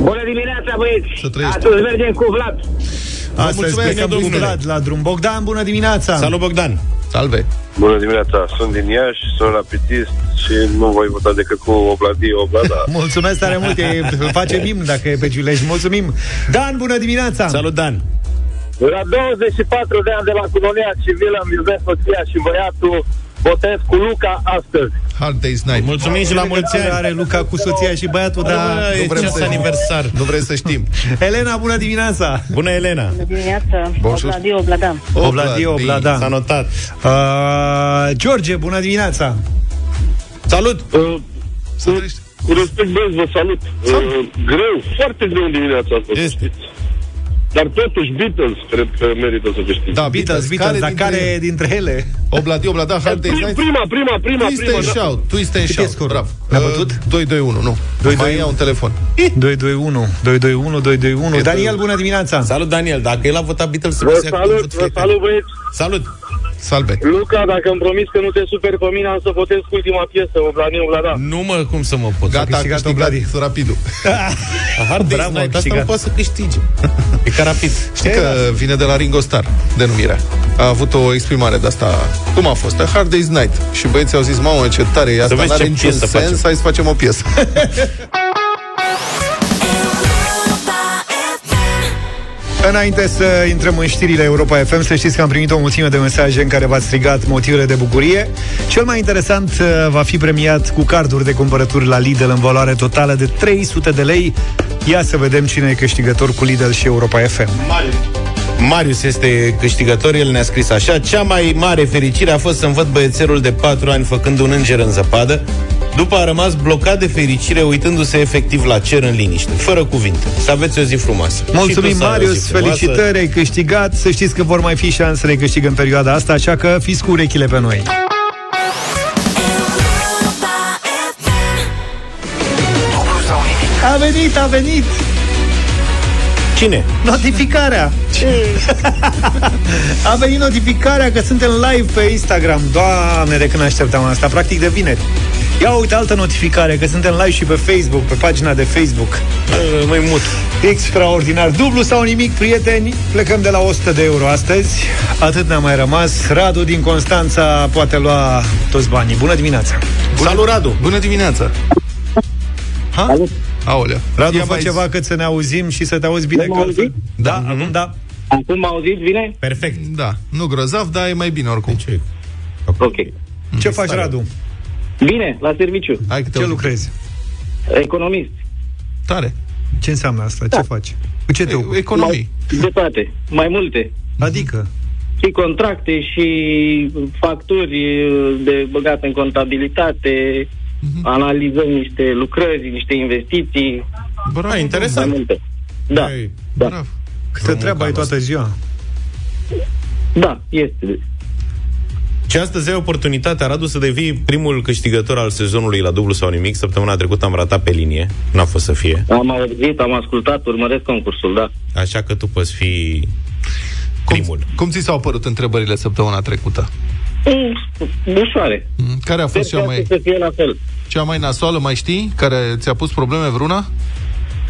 Bună dimineața, băieți! Astăzi mergem cu Vlad. Astăzi plecăm cu Vlad la drum. Bogdan, bună dimineața! Salut, Bogdan! Salve! Bună dimineața, sunt din Iași, sunt rapidist și nu voi vota decât cu Obladi, Oblada. (laughs) Mulțumesc tare mult, e, face bim dacă e pe Giulești. Mulțumim! Dan, bună dimineața! Salut, Dan! La 24 de ani de la culonia civilă îmi iubesc soția și băiatul Botez cu Luca astăzi. Hard Day's Night. Mulțumim și la mulți ani. Are Luca cu soția și băiatul, dar nu vrem să aniversar. Nu vrem să știm. (laughs) Elena, bună dimineața. Bună, Elena. Bună dimineața. Obladio, Oblada. Obladio, Oblada. S-a notat. Uh, George, bună dimineața. Salut. Uh, să cu respect, băieți, vă salut. salut. Uh, greu, foarte greu dimineața asta. Este. Dar totuși Beatles cred că merită să câștige. Da, Beatles, Beatles, care dar dintre care dintre ele? Obladi, Oblada, Hard Day's Night? Prima, prima, prima, Twist prima. and da. Shout, Twist and Shout, bravo. Ne-a bătut? 221, nu. 2, mai ia un telefon. 221, 221, 221. Daniel, bună dimineața. Salut, Daniel. Dacă el a votat Beatles, Vă salut, vă salut, băieți. Salut. Salve. Luca, dacă îmi promis că nu te super pe mine, am să votez cu ultima piesă, Obladi, Oblada. Nu mă, cum să mă pot. Gata, a câștigat Obladi. Rapidul. Hard Day's Night, asta nu poate să câștige. E ca rapid. Știi că vine de la Ringo Starr, denumirea. A avut o exprimare de asta. Cum a fost? A Hard Day's Night. Și băieții au zis, mamă, ce tare e asta, n-are niciun sens, facem. hai să facem o piesă. (laughs) Înainte să intrăm în știrile Europa FM, să știți că am primit o mulțime de mesaje în care v-ați strigat motivele de bucurie. Cel mai interesant uh, va fi premiat cu carduri de cumpărături la Lidl în valoare totală de 300 de lei. Ia să vedem cine e câștigător cu Lidl și Europa FM. Marius. Marius este câștigător, el ne-a scris așa Cea mai mare fericire a fost să-mi văd băiețelul de 4 ani făcând un înger în zăpadă. După a rămas blocat de fericire uitându-se efectiv la cer în liniște. Fără cuvinte. Să aveți o zi frumoasă. Mulțumim Marius, felicitări, ai câștigat. Să știți că vor mai fi șanse să le câștigă în perioada asta Așa că fiți cu urechile pe noi. A venit, a venit Cine? Notificarea (laughs) A venit notificarea că suntem live pe Instagram Doamne, de când așteptam asta Practic de vineri Ia uite altă notificare, că suntem live și pe Facebook, pe pagina de Facebook. Mai mult. Extraordinar. Dublu sau nimic, prieteni. Plecăm de la 100 de euro astăzi. Atât ne-a mai rămas. Radu din Constanța poate lua toți banii. Bună dimineața! Bună. Salut, Radu! Bună dimineața! Ha? Salut! Aolea. Radu, fă ceva cât să ne auzim și să te auzi bine. Mă auzi? Da, mm-hmm. acum da. Acum mă auziți bine? Perfect. Da. Nu grozav, dar e mai bine oricum. Ce? Ok. Ce faci, Radu? Bine, la serviciu. Hai că te Ce auzim. lucrezi? Economist. Tare. Ce înseamnă asta? Da. Ce faci? Cu ce te E- ocupi? Economii. De toate. Mai multe. Adică? Și contracte și facturi de băgat în contabilitate, analizăm niște lucrări, niște investiții. Bravo, Mai interesant. multe. Da, Ei, da, Bravo. Câte treabă ai toată ziua? da, este. Și astăzi ai oportunitatea, Radu, să devii primul câștigător al sezonului la dublu sau nimic. Săptămâna trecută am ratat pe linie. N-a fost să fie. Am auzit, am ascultat, urmăresc concursul, da. Așa că tu poți fi primul. Cum, cum ți s-au părut întrebările săptămâna trecută? Mm, Ușoare. Mm, Care a fost Sper cea că mai, să fie la fel. cea mai nasoală, mai știi? Care ți-a pus probleme vreuna?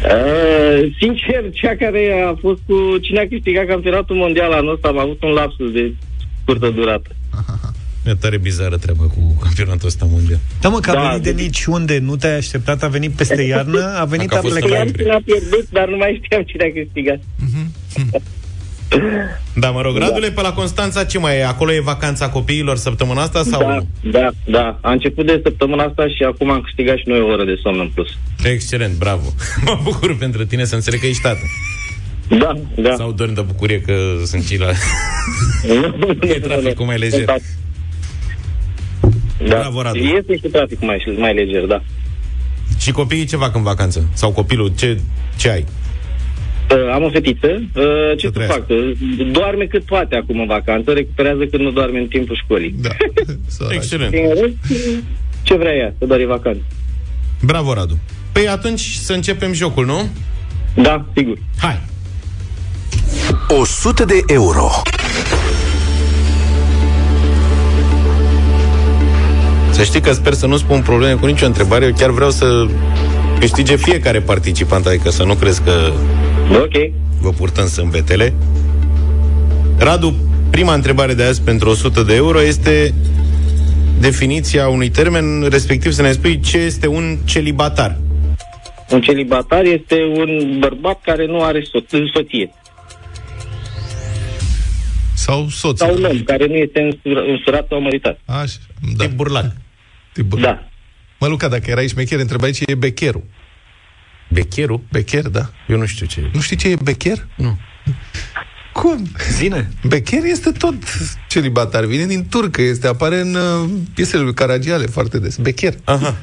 Uh, sincer, cea care a fost cu cine a câștigat campionatul mondial anul ăsta, am avut un lapsus de scurtă durată. E tare bizară treaba cu campionatul ăsta mondial. Da, mă, că a Da, venit de de- niciunde, nu te-ai așteptat, a venit peste iarnă, a venit, Dacă a a fost plecat. în Știam cine a pierdut, dar nu mai știam cine a câștigat. Da, mă rog, Radule, pe la Constanța ce mai e? Acolo e vacanța copiilor săptămâna asta sau Da, nu? da, da. A început de săptămâna asta și acum am câștigat și noi o oră de somn în plus. Excelent, bravo. (laughs) mă bucur pentru tine să înțeleg că ești tată. Da, da. Sau dormi de bucurie că sunt și la... (laughs) e traficul mai lejer. Da. Bravo, Radu. Este și traficul mai, mai leger, da. Și copiii ce fac în vacanță? Sau copilul, ce, ce ai? Uh, am o fetiță. Uh, ce să trăiască. fac? Uh, Doarme cât poate acum în vacanță, recuperează când nu doarme în timpul școlii. Da. (laughs) Săraci. Excelent. În rest, ce vrea ea, să doare vacanță. Bravo, Radu. Păi atunci să începem jocul, nu? Da, sigur. Hai! 100 de euro. Să știi că sper să nu spun probleme cu nicio întrebare. Eu chiar vreau să câștige fiecare participant, adică să nu crezi că Ok. vă purtăm sâmbetele. Radu, prima întrebare de azi pentru 100 de euro este definiția unui termen, respectiv să ne spui ce este un celibatar. Un celibatar este un bărbat care nu are so- soție. Sau soț. Sau un om care nu este însur- însurat sau măritat. Așa, da. E burlac. Tip Da. Mă, Luca, dacă erai șmecher, întrebai ce e becherul. Becherul? Becher, da. Eu nu știu ce e. Nu știi ce e becher? Nu. Cum? Zine. Becher este tot celibatar. Vine din turcă. Este, apare în uh, piesele lui Caragiale foarte des. Becher. Aha.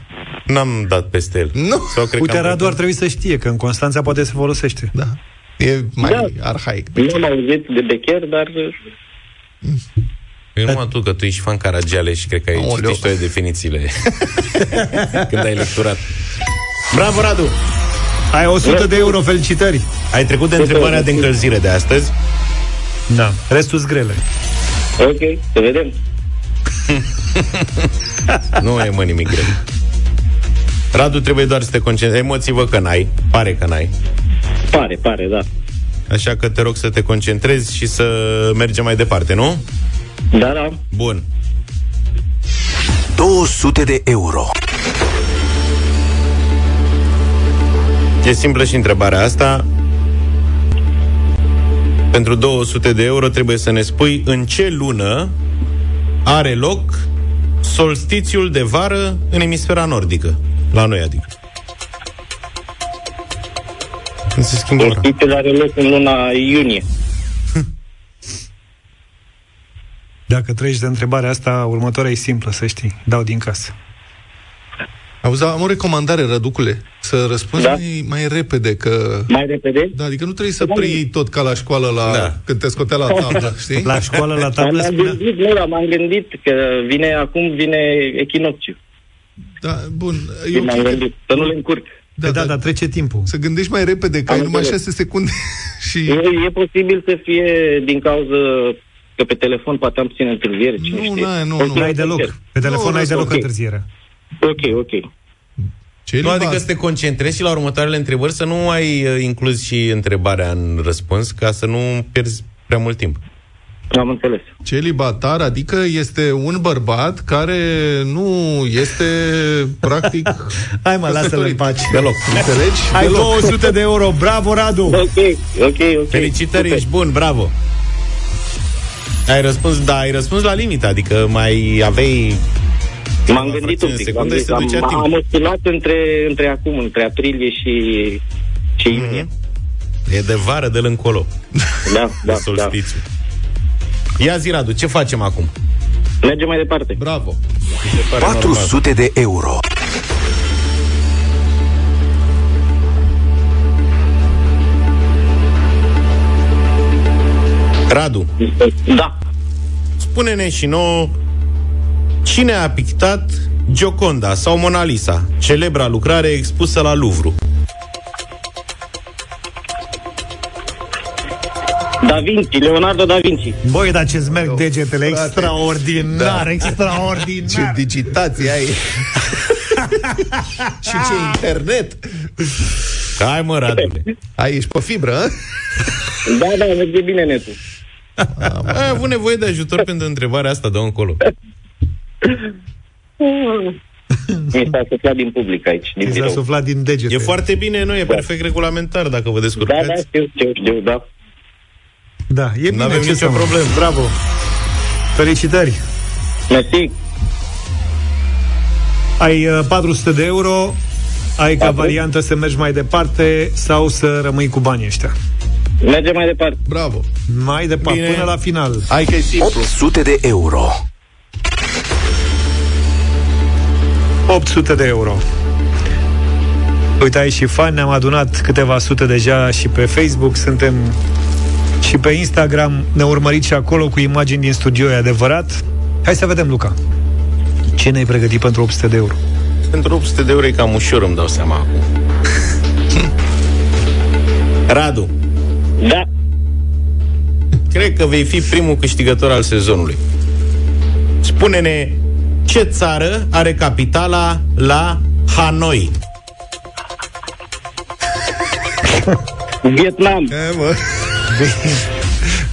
N-am dat peste el. Nu. Sau cred Uite, că am Radu ar trebui să știe că în Constanța poate se folosește. Da. E mai Da. arhaic. Nu am auzit de becher, dar Eu numai tu, că tu ești fan Caragiale și cred că ai Aoleu. citit și toate definițiile (laughs) când ai lecturat. Bravo, Radu! Ai 100 de euro, felicitări! Ai trecut de întrebarea de încălzire de astăzi. Da. Restul grele. ok, să vedem. (laughs) Nu e, mă, nimic greu. Radu, trebuie doar să te concentrezi. Emoții vă că n-ai. Pare că n-ai. Pare, pare, da. Așa că te rog să te concentrezi și să mergem mai departe, nu? Da, da. Bun. 200 de euro. E simplă și întrebarea asta. Pentru 200 de euro trebuie să ne spui în ce lună are loc solstițiul de vară în emisfera nordică. La noi, adică. Când se schimbă ora. Solstițiul are loc în luna iunie. Dacă treci de întrebarea asta, următoarea e simplă, să știi. Dau din casă. Auzi, am o recomandare, Răducule, să răspunzi Da. mai, mai repede, că... Mai repede? Da, adică nu trebuie să preiei tot ca la școală la, Da. când te scotea la tablă, (laughs) știi? La școală, la Dar tablă, m-am spunea... gândit, nu, dar m-am gândit că vine acum vine echinocțiu. Da, bun. Și Eu m-am cred că- gândit să nu le încurc. Da, da, dar trece timpul. Să gândești mai repede, că Am ai numai înțeles. 6 secunde (laughs) și... E, e posibil să fie din cauza că pe telefon poate am puțin întârziere. Cine Nu, știe. n-ai, nu, Ok, nu. N-ai deloc. Pe telefon Nu, n-ai deloc ok. întârziere. Ok, ok. Nu, adică să te concentrezi și la următoarele întrebări să nu ai uh, inclus și întrebarea în răspuns, ca să nu pierzi prea mult timp. Am înțeles. Celibatar, adică este un bărbat care nu este, practic, (laughs) Hai mă, lasă-l în pace. Deloc. Înțelegi? Ai Deloc. 200 de euro, bravo Radu! Ok, ok, ok. Felicitări, Super. ești bun, bravo! Ai răspuns, da, ai răspuns la limită, adică mai aveai M-am gândit un fracțiuni de pic. secundă am, și se am, ducea timp. am oscilat între, între acum, între aprilie și, și iunie. E de vară de încolo. Da, (laughs) da, de da. solstițiu. Ia zi, Radu, ce facem acum? Mergem mai departe. Bravo. 400 de euro. Radu, Da. spune-ne și nouă cine a pictat Gioconda sau Mona Lisa, celebra lucrare expusă la Louvre. Da Vinci, Leonardo da Vinci. Băi, dar ce-ți merg degetele, frate. extraordinar, Da. extraordinar. Ce digitație ai! (laughs) și ce internet! Hai mă, Radule. Ai, ești pe fibră, a? Da, da, merge bine netul. Ai avut nevoie de ajutor pentru întrebarea asta de încolo. (laughs) (laughs) Mi s-a suflat din public aici, din Ți s-a birou. suflat din degete. E foarte bine, nu? E perfect regulamentar dacă vă Da, da, descurcați. știu, știu, știu, da. Da, e bine, N-avem ce nicio să mă- problemă. Bravo! Felicitări! Mersi. Ai uh, 400 de euro, ai ca Patru. variantă să mergi mai departe sau să rămâi cu banii ăștia. Mergem mai departe. Bravo. Mai departe, Bine. până la final. Hai că e simplu. 800 de euro. 800 de euro. Uite, ai și fani, ne-am adunat câteva sute deja și pe Facebook, suntem și pe Instagram, ne urmăriți și acolo cu imagini din studio, e adevărat? Hai să vedem, Luca. Ce ne-ai pregătit pentru 800 de euro? Pentru 800 de euro e cam ușor, îmi dau seama acum. (laughs) Radu, Da. cred că vei fi primul câștigător al sezonului. Spune-ne ce țară are capitala la Hanoi? Vietnam. E, mă.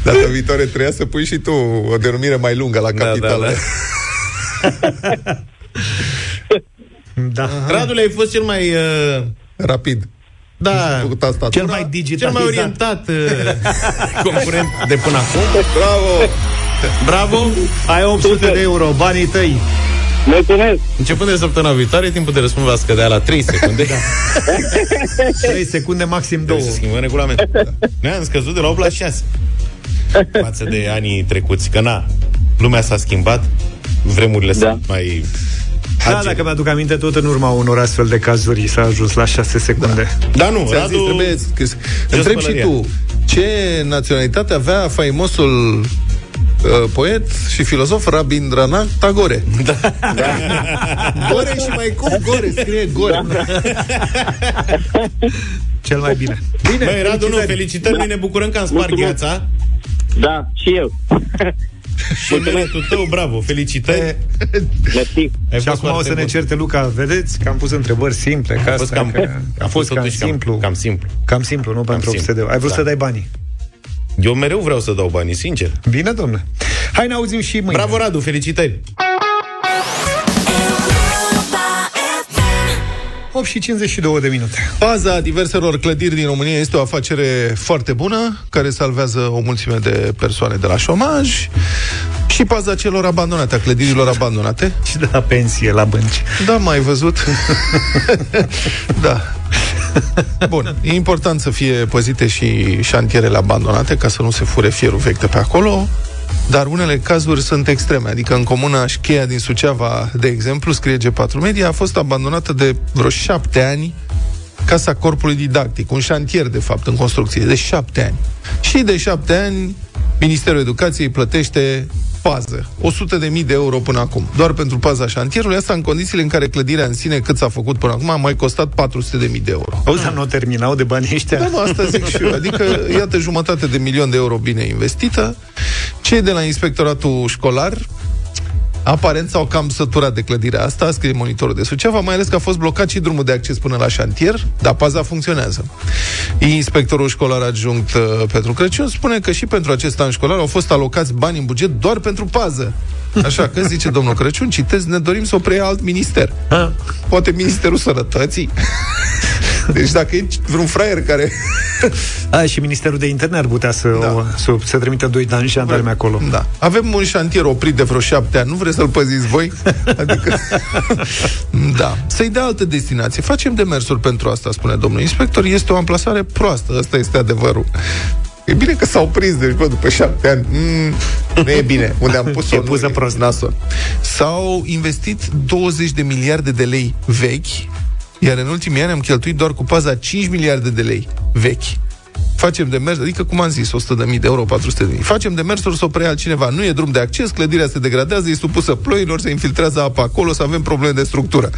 Data viitoare trebuia să pui și tu o denumire mai lungă la capitală. da, (laughs) Da. Radule, ai fost cel mai... Uh, Rapid. da, Cu tastatura. Cel mai cel digitalizat. mai orientat uh, (laughs) concurent de până acum. Bravo! Bravo! Ai 800 de euro, banii tăi. Mulțumesc. Începând de săptămâna viitoare, timpul de răspuns va scădea la 3 secunde. (laughs) 3 secunde, maxim 2. Trebuie să schimbăm regulamentul. Noi am scăzut de la 8 la 6 față de anii trecuți. Că na, lumea s-a schimbat, vremurile Da. sunt mai... Da, agile. dacă mi-aduc aminte, tot în urma unor astfel de cazuri s-a ajuns la 6 secunde. Da, nu, Ți-am zis, Radu... trebuie că, Întreb și pălăria. tu, ce naționalitate avea faimosul uh, poet și filozof Rabindranath Tagore? Da. Gore și mai cum Gore, scrie Gore. Cel mai bine. Bine, Băi, Radu, nu, felicitări, noi ne bucurăm că am spart Mulțumesc. gheața. Da, și eu. Și meritul tău, bravo, felicitări. Mersi. Ai și fost acum o foarte să ne bun. certe Luca, vedeți că am pus întrebări simple, ca A fost asta, cam, că a fost cam totuși simplu. Cam, cam simplu. Cam simplu, nu pentru 800 de euro. Ai vrut Da. să dai banii. Eu mereu vreau să dau banii, sincer. Bine, domnule. Hai, ne auzim și mâine. Bravo, Radu, felicitări. 8 și 52 de minute. Paza diverselor clădiri din România este o afacere foarte bună, care salvează o mulțime de persoane de la șomaj și paza celor abandonate, a clădirilor abandonate. Și de la pensie la bănci. Da, mai văzut? (laughs) da. (laughs) Bun, e important să fie păzite și șantierele abandonate ca să nu se fure fierul vechi de pe acolo, dar unele cazuri sunt extreme. Adică în comuna Șcheia din Suceava, de exemplu, scrie G4 Media, a fost abandonată de vreo șapte ani Casa Corpului Didactic, un șantier, de fapt, în construcție, de șapte ani. Și de șapte ani, Ministerul Educației plătește pază. 100 de mii de euro până acum. Doar pentru paza șantierului, asta în condițiile în care clădirea în sine, cât s-a făcut până acum, a mai costat 400 de mii de euro. Auzi, dar nu o terminau de banii ăștia? Da, nu, asta zic și eu. Adică, iată, jumătate de milion de euro bine investită. Cei de la inspectoratul școlar Aparent s-au cam săturat de clădirea asta, scrie monitorul de Suceava, mai ales că a fost blocat și drumul de acces până la șantier, dar paza funcționează. Inspectorul școlar adjunct uh, Petru Crăciun spune că și pentru acest an școlar au fost alocați bani în buget doar pentru pază. Așa că zice domnul Crăciun, citez, ne dorim să o preia alt minister. Poate Ministerul Sănătății. Deci dacă e vreun fraier care... (laughs) A, și Ministerul de Interne ar putea să, da. o, să, să trimită doi ani jandarmi acolo. Da. Avem un șantier oprit de vreo șapte ani. Nu vreți să-l păziți voi? (laughs) Adică... da. Să-i dea altă destinație. Facem demersuri pentru asta, spune domnul inspector. Este o amplasare proastă. Asta este adevărul. E bine că s-au prins, deci, bă, după șapte ani, mm, nu e bine. Unde am (laughs) pus-o, e pusă prost. Nasol. S-au investit 20 de miliarde de lei vechi, iar în ultimii ani am cheltuit doar cu paza 5 miliarde de lei vechi facem demers, adică cum am zis, 100 de mii de euro, 400 de mii. Facem demersuri să o preia altcineva. Nu e drum de acces, clădirea se degradează, e supusă ploilor, se infiltrează apa acolo, să avem probleme de structură.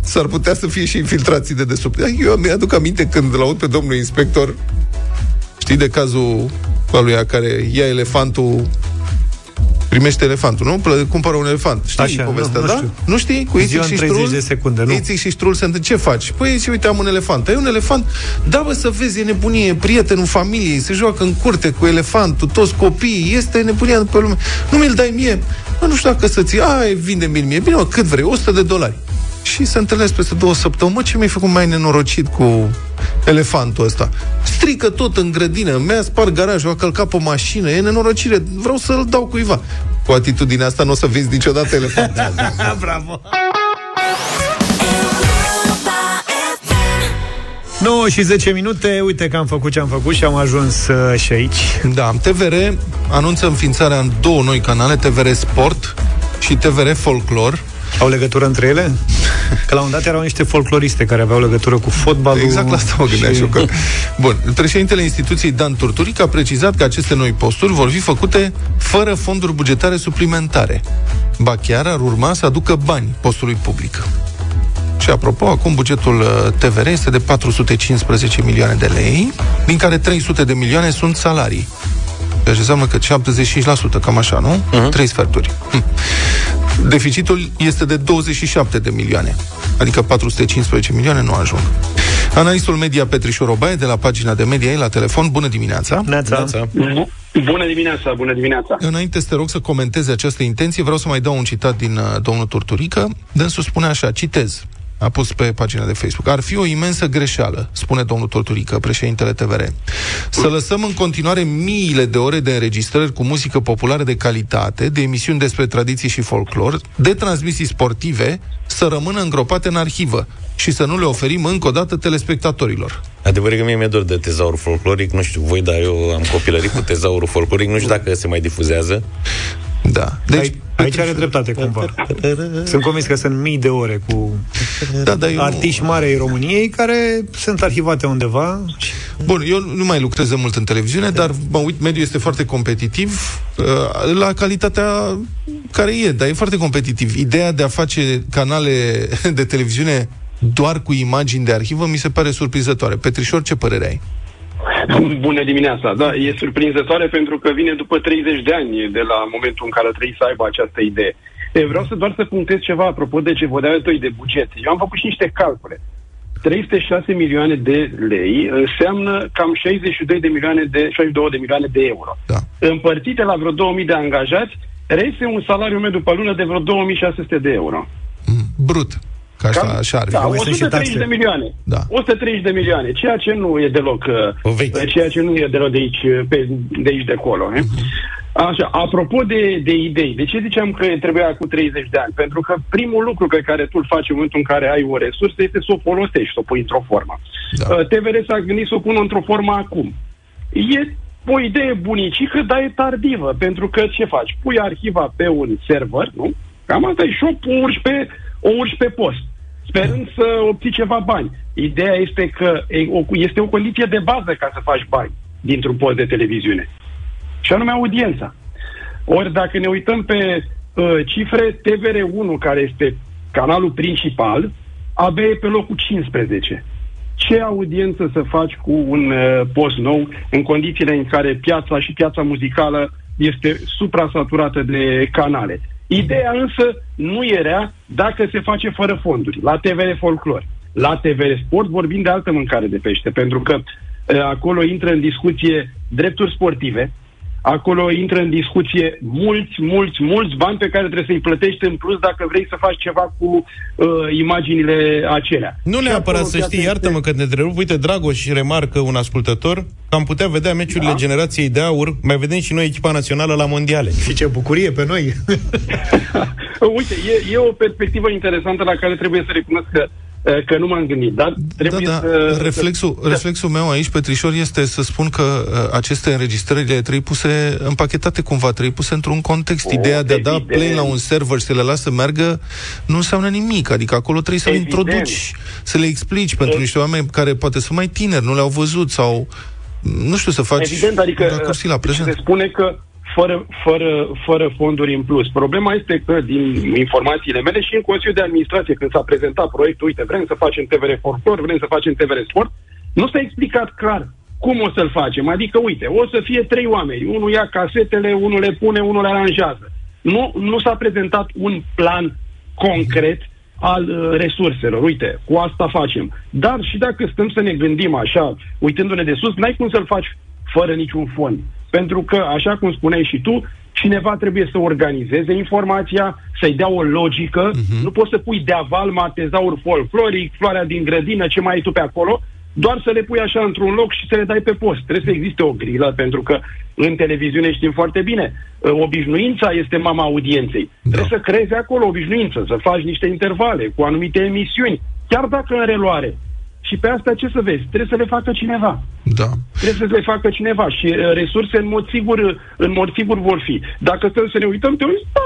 S-ar putea să fie și infiltrații de desubt. Eu mi-aduc aminte când l-aud pe domnul inspector Știi de cazul aluia care ia elefantul primește elefantul, nu? Plă, cumpără un elefant. Știi Așa, povestea, nu, da? Nu, știu. nu știi? Cu Ițic și Strul? de secunde, nu. Ițic și Strul se întâmplă. Ce faci? Păi, și uite, am un elefant. Ai un elefant? Da, bă, să vezi, e nebunie, e prietenul familiei, se joacă în curte cu elefantul, toți copiii, este nebunia pe lume. Nu mi-l dai mie? Mă, nu știu dacă să-ți... Ai, vinde mi mie. Bine, mă, cât vrei? 100 de dolari și se întâlnesc peste două săptămâni. Mă, ce mi-ai făcut mai nenorocit cu elefantul ăsta? Strică tot în grădină, mi-a spart garajul, a călcat pe mașină, e nenorocire, vreau să-l dau cuiva. Cu atitudinea asta nu o să vezi niciodată elefant. (laughs) Bravo! 9 și 10 minute, uite că am făcut ce am făcut și am ajuns uh, și aici. Da, TVR anunță înființarea în două noi canale, TVR Sport și TVR Folklor. Au legătură între ele? Că la un dat erau niște folcloriste care aveau legătură cu fotbalul. Exact la asta mă gândeam și... eu. Că... Bun, președintele instituției Dan Turturic a precizat că aceste noi posturi vor fi făcute fără fonduri bugetare suplimentare. Ba chiar ar urma să aducă bani postului public. Și apropo, acum bugetul uh, TVR este de 415 milioane de lei, din care 300 de milioane sunt salarii. Deci înseamnă că 75%, cam așa, nu? Uh-huh. Trei sferturi. Hm. Deficitul este de 27 de milioane, adică 415 milioane nu ajung. Analistul media Petrișor Obaie de la pagina de media la telefon. Bună dimineața! Neața. Bună dimineața, bună dimineața! Înainte să te rog să comentezi această intenție, vreau să mai dau un citat din uh, domnul Turturică. Dânsul spune așa, citez, a pus pe pagina de Facebook. Ar fi o imensă greșeală, spune domnul Torturică, președintele TVR, să lăsăm în continuare miile de ore de înregistrări cu muzică populară de calitate, de emisiuni despre tradiții și folclor, de transmisii sportive, să rămână îngropate în arhivă și să nu le oferim încă o dată telespectatorilor. Adevărul că mie mi-e dor de tezaur folcloric, nu știu voi, dar eu am copilărit cu tezaurul folcloric, nu știu dacă se mai difuzează. Da. Deci, aici, aici are dreptate cumva. Sunt convins că sunt mii de ore cu da, da, eu... artiști mari ai României care sunt arhivate undeva. Bun, eu nu mai lucrez mult în televiziune, dar mă uit, mediul este foarte competitiv uh, la calitatea care e, dar e foarte competitiv. Ideea de a face canale de televiziune doar cu imagini de arhivă mi se pare surprinzătoare. Petrișor, ce părere ai? Bună dimineața! Da, e surprinzătoare pentru că vine după 30 de ani de la momentul în care trebuie să aibă această idee. E, vreau să doar să punctez ceva apropo de ce vă toi de buget. Eu am făcut și niște calcule. 306 milioane de lei înseamnă cam 62 de milioane de, 62 de milioane de euro. Da. Împărțite la vreo 2000 de angajați, reiese un salariu mediu pe lună de vreo 2600 de euro. Mm, brut. Ca așa, Cam, așa ar fi. Da, 130 de milioane. Da. 130 de milioane, ceea ce nu e deloc, uh, ceea ce nu e deloc de aici, uh, pe, de aici de acolo. Uh-huh. Așa, apropo de, de idei, de ce ziceam că trebuia cu 30 de ani? Pentru că primul lucru pe care tu îl faci în momentul în care ai o resursă este să o folosești, să o pui într-o formă. Da. Uh, TVR s-a gândit să o pună într-o formă acum. E o idee bunicică, dar e tardivă, pentru că ce faci? Pui arhiva pe un server, nu? Cam asta e și o urci pe, o urci pe post sperând să obții ceva bani. Ideea este că este o condiție de bază ca să faci bani dintr-un post de televiziune. Și anume audiența. Ori dacă ne uităm pe uh, cifre, TVR1, care este canalul principal, abia e pe locul 15. Ce audiență să faci cu un uh, post nou în condițiile în care piața și piața muzicală este suprasaturată de canale? Ideea însă nu era dacă se face fără fonduri. La TVR Folclor, la TVR Sport vorbim de altă mâncare de pește, pentru că uh, acolo intră în discuție drepturi sportive, acolo intră în discuție mulți, mulți, mulți bani pe care trebuie să-i plătești în plus dacă vrei să faci ceva cu uh, imaginile acelea. Nu neapărat să știi, iartă-mă că ne întrerup, uite, Dragoș remarcă un ascultător că am putea vedea meciurile da. generației de aur, mai vedem și noi echipa națională la mondiale. Și ce bucurie pe noi! (laughs) uite, e, e o perspectivă interesantă la care trebuie să recunosc că Eh, că nu m-am gândit, dar trebuie da, da. să... Reflexul, să... reflexul meu aici, Petrișor, este să spun că uh, aceste înregistrări trebuie puse împachetate cumva, trebuie puse într-un context. O, Ideea de a da play la un server și să le lasă meargă nu înseamnă nimic. Adică acolo trebuie să le introduci, să le explici pentru niște oameni care poate sunt mai tineri, nu le-au văzut sau nu știu, să faci Evident, adică la prezent. se spune că fără, fără, fără fonduri în plus. Problema este că, din informațiile mele și în Consiliul de Administrație, când s-a prezentat proiectul, uite, vrem să facem TVR Folclor, vrem să facem TVR Sport, nu s-a explicat clar cum o să-l facem. Adică, uite, o să fie trei oameni. Unul ia casetele, unul le pune, unul le aranjează. Nu, nu s-a prezentat un plan concret al uh, resurselor. Uite, cu asta facem. Dar și dacă stăm să ne gândim așa, uitându-ne de sus, n-ai cum să-l faci fără niciun fond. Pentru că, așa cum spuneai și tu, cineva trebuie să organizeze informația, să-i dea o logică. Uh-huh. Nu poți să pui de aval matezaur folcloric, floarea din grădină, ce mai ai tu pe acolo, doar să le pui așa într-un loc și să le dai pe post. Trebuie să existe o grilă, pentru că în televiziune știm foarte bine, ă, obișnuința este mama audienței. Da. Trebuie să creezi acolo obișnuință, să faci niște intervale cu anumite emisiuni, chiar dacă în reluare. Și pe asta ce să vezi? Trebuie să le facă cineva. Da. Trebuie să le facă cineva și uh, resurse în mod sigur, în mod sigur vor fi. Dacă stăm să ne uităm, te uiți, da,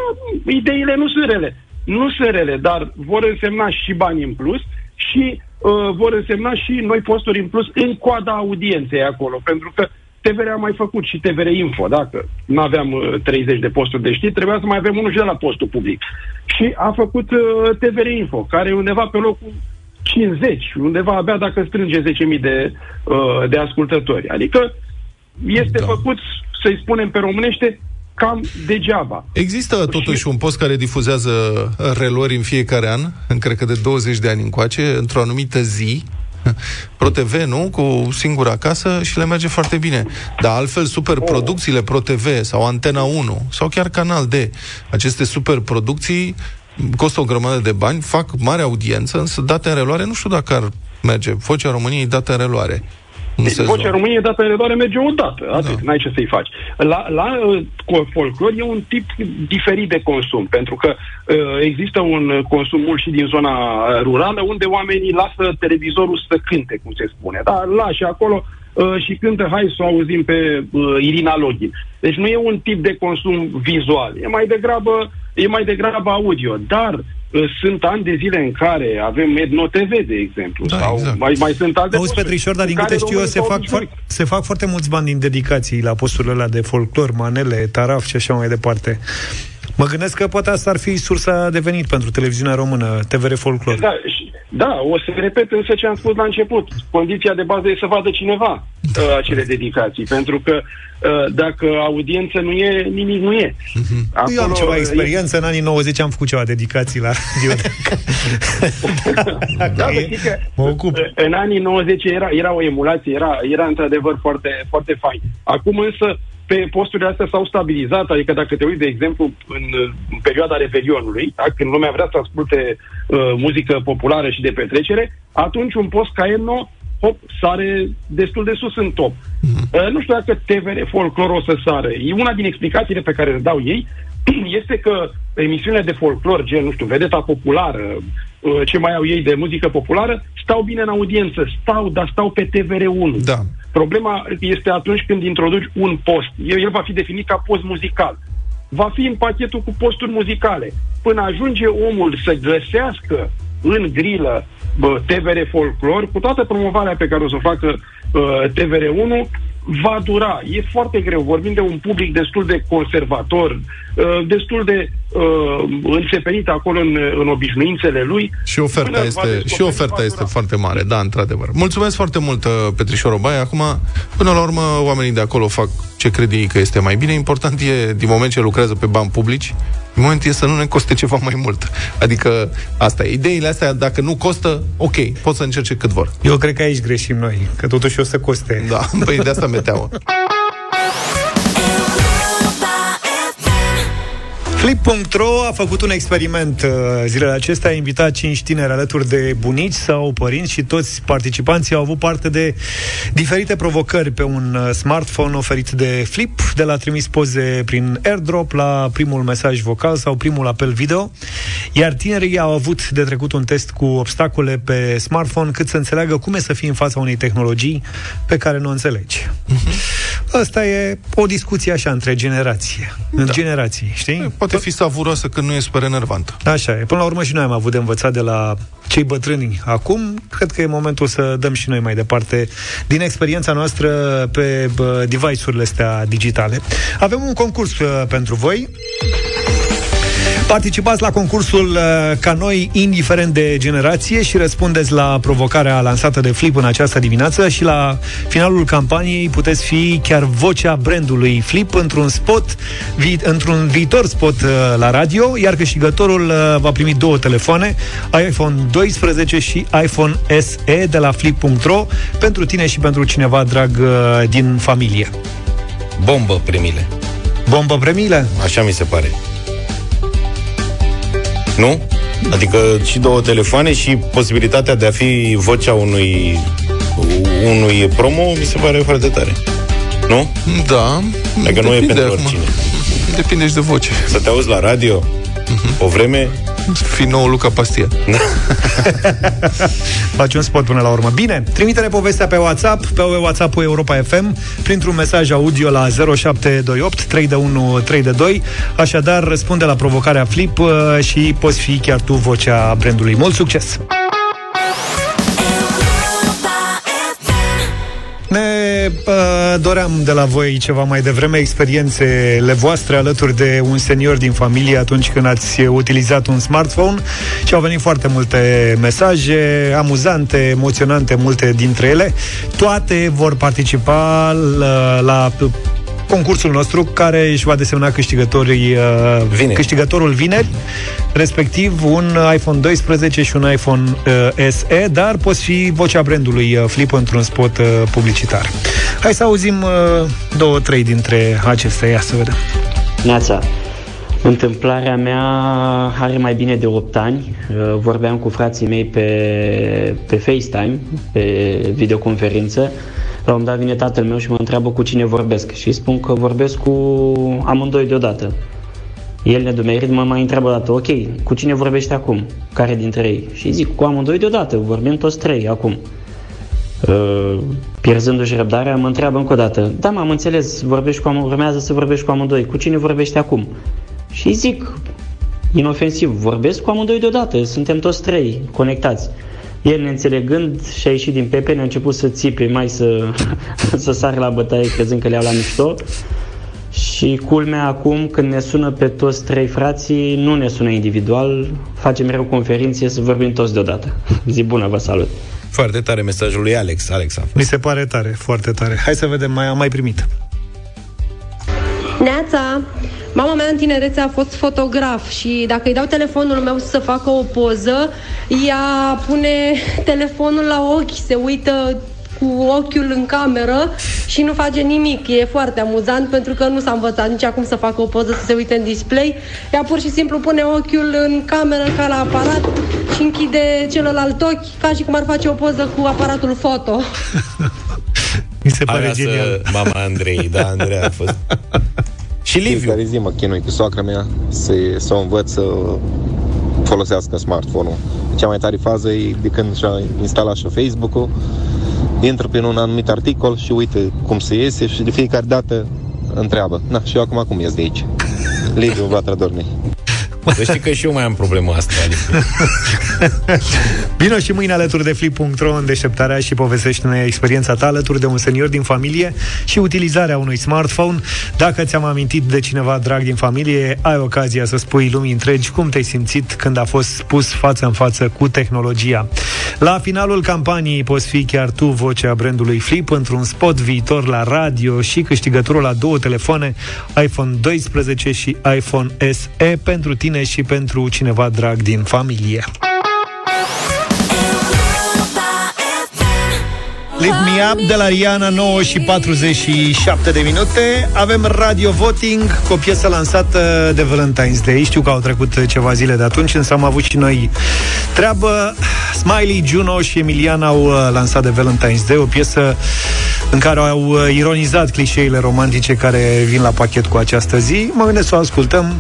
ideile nu sunt rele. Nu sunt rele, dar vor însemna și bani în plus și uh, vor însemna și noi posturi în plus în coada audienței acolo. Pentru că TVR a mai făcut și TVR Info, dacă nu aveam uh, 30 de posturi de știri, trebuia să mai avem unul și de la postul public. Și a făcut uh, TVR Info, care e undeva pe locul 50, undeva abia dacă strânge 10.000 de, uh, de ascultători. Adică este da. făcut, să-i spunem pe românește, cam degeaba. Există totuși și... un post care difuzează relori în fiecare an, în cred că de 20 de ani încoace, într-o anumită zi, (laughs) ProTV, nu? Cu singura casă și le merge foarte bine. Dar altfel, superproducțiile ProTV sau Antena 1 sau chiar Canal D, aceste superproducții costă o grămadă de bani, fac mare audiență, însă date în reluare, nu știu dacă ar merge. Vocea României dată în reluare. Deci, vocea României dată în reluare merge o dată, atât, da. n-ai ce să-i faci. La, la uh, folclor e un tip diferit de consum, pentru că uh, există un consum mult și din zona rurală, unde oamenii lasă televizorul să cânte, cum se spune. Da, lași acolo uh, și cântă, hai să o auzim pe uh, Irina Login. Deci nu e un tip de consum vizual, e mai degrabă e mai degrabă audio, dar uh, sunt ani de zile în care avem Edno TV, de exemplu, da, sau exact. mai, mai sunt alte Auzi, Petrișor, dar din câte știu eu, se fac, fo- se fac foarte mulți bani din dedicații la posturile alea de folclor, manele, taraf și așa mai departe. Mă gândesc că poate asta ar fi sursa de venit pentru televiziunea română, TVR Folclor. Da, și, da, o să repet însă ce am spus la început. Condiția de bază e să vadă cineva da. (laughs) uh, acele dedicații, pentru că uh, dacă audiență nu e, nimic nu e. Mm-hmm. Acolo, Eu am ceva experiență, e... în anii 90 am făcut ceva dedicații la radio. (laughs) da, da, e, că, mă ocup. În anii 90 era, era o emulație, era, era într-adevăr foarte, foarte fain. Acum însă pe posturile astea s-au stabilizat, adică dacă te uiți, de exemplu, în, în perioada Revelionului, da, când lumea vrea să asculte uh, muzică populară și de petrecere, atunci un post ca Enno, hop, sare destul de sus în top. Mm-hmm. Uh, nu știu dacă TVR Folclor o să sară. E una din explicațiile pe care le dau ei, (clears throat) este că emisiunile de folclor, gen, nu știu, vedeta populară, uh, ce mai au ei de muzică populară, stau bine în audiență, stau, dar stau pe TVR1. Da. Problema este atunci când introduci un post. El va fi definit ca post muzical. Va fi în pachetul cu posturi muzicale. Până ajunge omul să găsească în grilă bă, TVR Folklor, cu toată promovarea pe care o să o facă uh, TVR1, va dura. E foarte greu. Vorbim de un public destul de conservator, uh, destul de uh, înțepenit acolo în, în obișnuințele lui. Și oferta este, și oferta este foarte mare, da, într-adevăr. Mulțumesc foarte mult, uh, Petrișor Obaia. Acum, până la urmă, oamenii de acolo fac ce cred ei că este mai bine. Important e, din moment ce lucrează pe bani publici, Momentul e să nu ne coste ceva mai mult. Adică asta e. Ideile astea, dacă nu costă, ok, pot să încerce cât vor. Eu cred că aici greșim noi, că totuși o să coste. Da, păi de asta mi teamă. (laughs) Flip.ro a făcut un experiment uh, zilele acestea, a invitat 5 tineri alături de bunici sau părinți și toți participanții au avut parte de diferite provocări pe un uh, smartphone oferit de Flip, de la trimis poze prin airdrop la primul mesaj vocal sau primul apel video, iar tinerii au avut de trecut un test cu obstacole pe smartphone cât să înțeleagă cum e să fii în fața unei tehnologii pe care nu o înțelegi. Uh-huh. Asta e o discuție așa între generații. Da. În generații, știi? Poate poate fi savuroasă când nu e super enervantă. Așa e. Până la urmă și noi am avut de învățat de la cei bătrâni acum. Cred că e momentul să dăm și noi mai departe din experiența noastră pe device-urile astea digitale. Avem un concurs uh, pentru voi. Participați la concursul uh, ca noi, indiferent de generație, și răspundeți la provocarea lansată de Flip în această dimineață și la finalul campaniei puteți fi chiar vocea brandului Flip într-un spot, vi- într-un viitor spot uh, la radio, iar câștigătorul uh, va primi două telefoane, iPhone 12 și iPhone SE de la Flip.ro pentru tine și pentru cineva drag din familie. Bombă premile. Bombă premile? Așa mi se pare. Nu? Adică și două telefoane și posibilitatea de a fi vocea unui unui promo mi se pare foarte tare. Nu? Da. Dacă nu e pentru acum. oricine. Depinde și de voce. Să te auzi la radio uh-huh. o vreme fi nou Luca Pastia. (laughs) Faci un spot până la urmă. Bine, trimite-ne povestea pe WhatsApp, pe WhatsApp-ul Europa FM, printr-un mesaj audio la 0728 3 3 Așadar, răspunde la provocarea Flip uh, și poți fi chiar tu vocea brandului. Mult succes! Ne uh, doream de la voi ceva mai devreme experiențele voastre alături de un senior din familie atunci când ați utilizat un smartphone și au venit foarte multe mesaje amuzante, emoționante, multe dintre ele. Toate vor participa la, la concursul nostru care își va desemna câștigătorii, uh, vineri. câștigătorul vineri, respectiv un iPhone 12 și un iPhone uh, SE, dar poți fi vocea brandului uh, Flip într-un spot uh, publicitar. Hai să auzim uh, două, trei dintre acestea. Ia să vedem. Neața. Întâmplarea mea are mai bine de 8 ani. Uh, vorbeam cu frații mei pe, pe FaceTime, pe videoconferință la un dat vine tatăl meu și mă întreabă cu cine vorbesc și spun că vorbesc cu amândoi deodată. El nedumerit mă mai întreabă o dată, ok, cu cine vorbește acum? Care dintre ei? Și zic, cu amândoi deodată, vorbim toți trei acum. Uh, pierzându-și răbdarea, mă întreabă încă o dată, da, m-am înțeles, vorbești cu am- urmează să vorbești cu amândoi, cu cine vorbește acum? Și zic, inofensiv, vorbesc cu amândoi deodată, suntem toți trei conectați. El, neînțelegând, și-a ieșit din pepe, ne-a început să țipe, mai să, (laughs) să sară la bătaie, crezând că le iau la mișto. Și culmea acum, când ne sună pe toți trei frații, nu ne sună individual, facem mereu conferințe să vorbim toți deodată. (laughs) Zi bună, vă salut! Foarte tare mesajul lui Alex. Alex a fost. Mi se pare tare, foarte tare. Hai să vedem, mai am mai primit. Neața! Mama mea în tinerețe a fost fotograf și dacă îi dau telefonul meu să facă o poză, ea pune telefonul la ochi, se uită cu ochiul în cameră și nu face nimic. E foarte amuzant pentru că nu s-a învățat nici acum să facă o poză să se uite în display. Ea pur și simplu pune ochiul în cameră ca la aparat și închide celălalt ochi ca și cum ar face o poză cu aparatul foto. Mi se pare Aia genial. Să, mama Andrei, da, Andrei a fost (laughs) și Liviu. Fiecare zi mă chinui cu soacra mea să, să o învăț să folosească smartphone-ul. Cea mai tare fază e de când și-a instalat și Facebook-ul, intră pe un anumit articol și uite cum se iese și de fiecare dată întreabă. Na, și eu acum cum ies de aici? Liviu Vatra Dornei. Să știi că și eu mai am problema asta. Adică. (laughs) Vino și mâine alături de Flip.ro în deșteptarea și povestește-ne experiența ta alături de un senior din familie și utilizarea unui smartphone. Dacă ți-am amintit de cineva drag din familie, ai ocazia să spui lumii întregi cum te-ai simțit când a fost pus față în față cu tehnologia. La finalul campaniei poți fi chiar tu vocea brandului Flip într-un spot viitor la radio și câștigătorul la două telefoane, iPhone 12 și iPhone SE pentru tine și pentru cineva drag din familie. Lift Me Up de la Rihanna 9 și 47 de minute. Avem Radio Voting cu o piesă lansată de Valentine's Day. Știu că au trecut ceva zile de atunci Însă am avut și noi treabă. Smiley, Juno și Emiliana au uh, lansat de Valentine's Day O piesă în care au uh, ironizat clișeile romantice care vin la pachet cu această zi. Mă gândesc să o ascultăm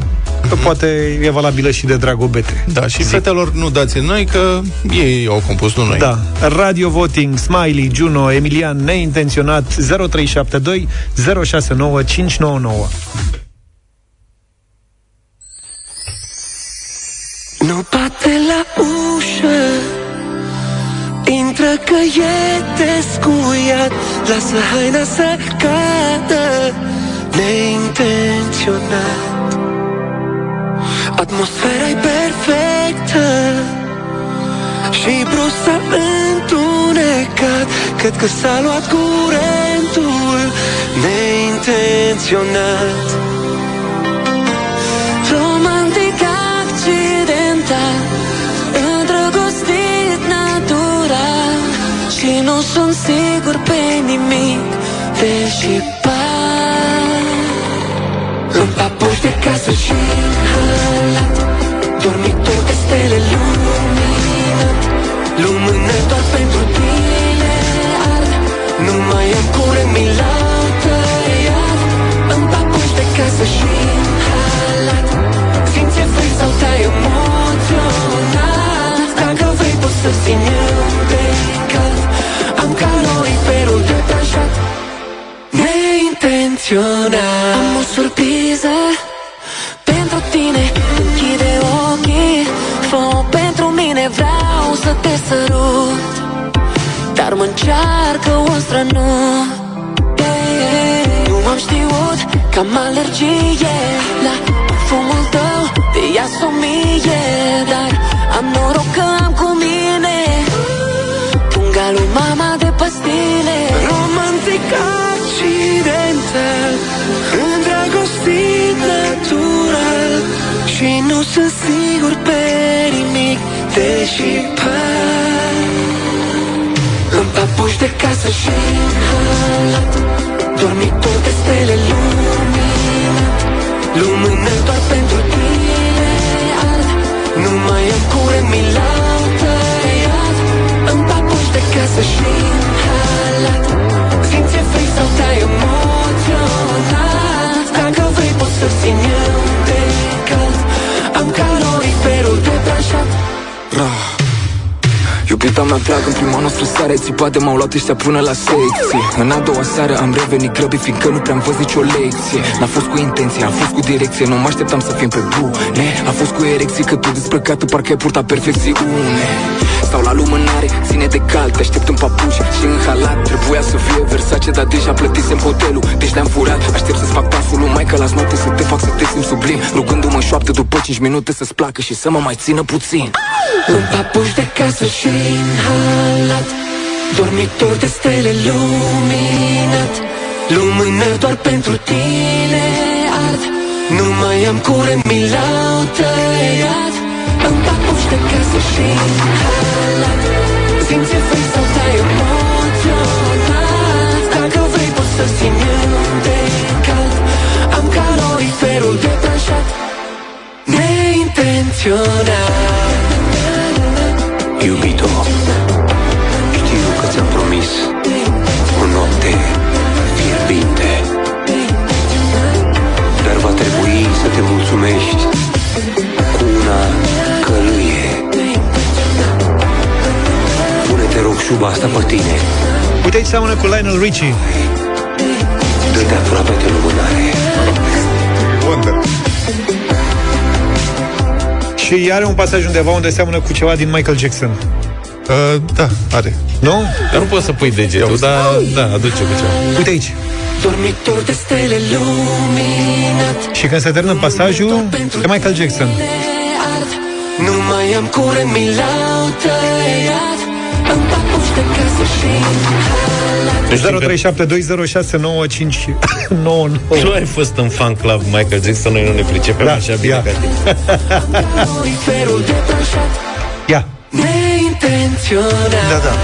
Că poate e valabilă și de Dragobete. Da, și Zi. fetelor nu dați în noi, că ei au compus, nu noi. Da. Radio Voting, Smiley, Juno, Emilian, neintenționat, 0372 069 599. Nu bate la ușă Intră că e descuiat Lasă haina să cadă Neintenționat Atmosfera e perfectă Și brusc s-a întunecat. Cred că s-a luat curentul Neintenționat. Romantic accidental Îndrăgostit natural. Și nu sunt sigur pe nimic Deși în papuși de casă și halat Dormitor de stele luminat Lumână doar pentru tine ard Nu mai am curent, mi l-au tăiat În papuși de casă și halat. Simți ce vrei sau te-ai emoționat? Dacă vrei poți să țin eu de cald Am caloriferul detașat Neintenționat. Am o Vreau să te sărut Dar mă încearcă o strănut Nu am știut că am alergie La parfumul tău de iasomie Dar am noroc că am cu mine. Punga lui mama de pastile Romantic accidental Îndrăgostit natural. Și nu sunt sigur pe nimic Deși par În papuși de casă și în halat Dormitor de stele luminat Lumână doar pentru tine ard Nu mai am curent, mi l-au tăiat. În papuși de casă și în Iubita mea dragă, în prima noastră seară Țipate m-au luat ăștia până la secție. În a doua seară am revenit grăbit Fiindcă nu prea-am văzut nicio lecție. N-a fost cu intenție, a fost cu direcție Nu mă așteptam să fim pe bune. A fost cu erecție, că tu desprăcată Parcă ai purtat perfecțiune Stau la lumânare, ține de cald Te aștept în papuși și în halat. Trebuia să fie Versace, dar deja plătisem hotelul Deci te-am furat, aștept să-ți fac pasul lui Maica la noapte să te fac să te simți sublim. Rugându-mă șoaptă după 5 minute să-ți placă Și să mă mai țină puțin. În papuși de casă și în halat Dormitor de stele luminat. Lumână doar pentru tine ard. Nu mai am curent, mi l-au tăiat. În papuși de casă și în halat Simți ce vrei sau te-ai emoționat Dacă vrei poți să țin eu de cald Am caloriferul detașat Neintenționat Iubito, știu că ți-am promis o noapte fierbinte. Dar va trebui să te mulțumești șuba asta pe tine Uite aici seamănă cu Lionel Richie Dă-te aproape de lumânare Wonder. Și are un pasaj undeva unde seamănă cu ceva din Michael Jackson. Uh, da, are. Nu? Dar nu poți să pui degetul, dar da, aduce cu ceva. Uite aici. Dormitor de stele luminat Și când se termină pasajul, e Michael Jackson. ard Nu mai am curent, mi l-au tăiat (laughs) Tu ai fost în fan club Michael Jackson, noi nu ne pricepem Da, așa bine ia. ca tine. (laughs) Ia. Da, da.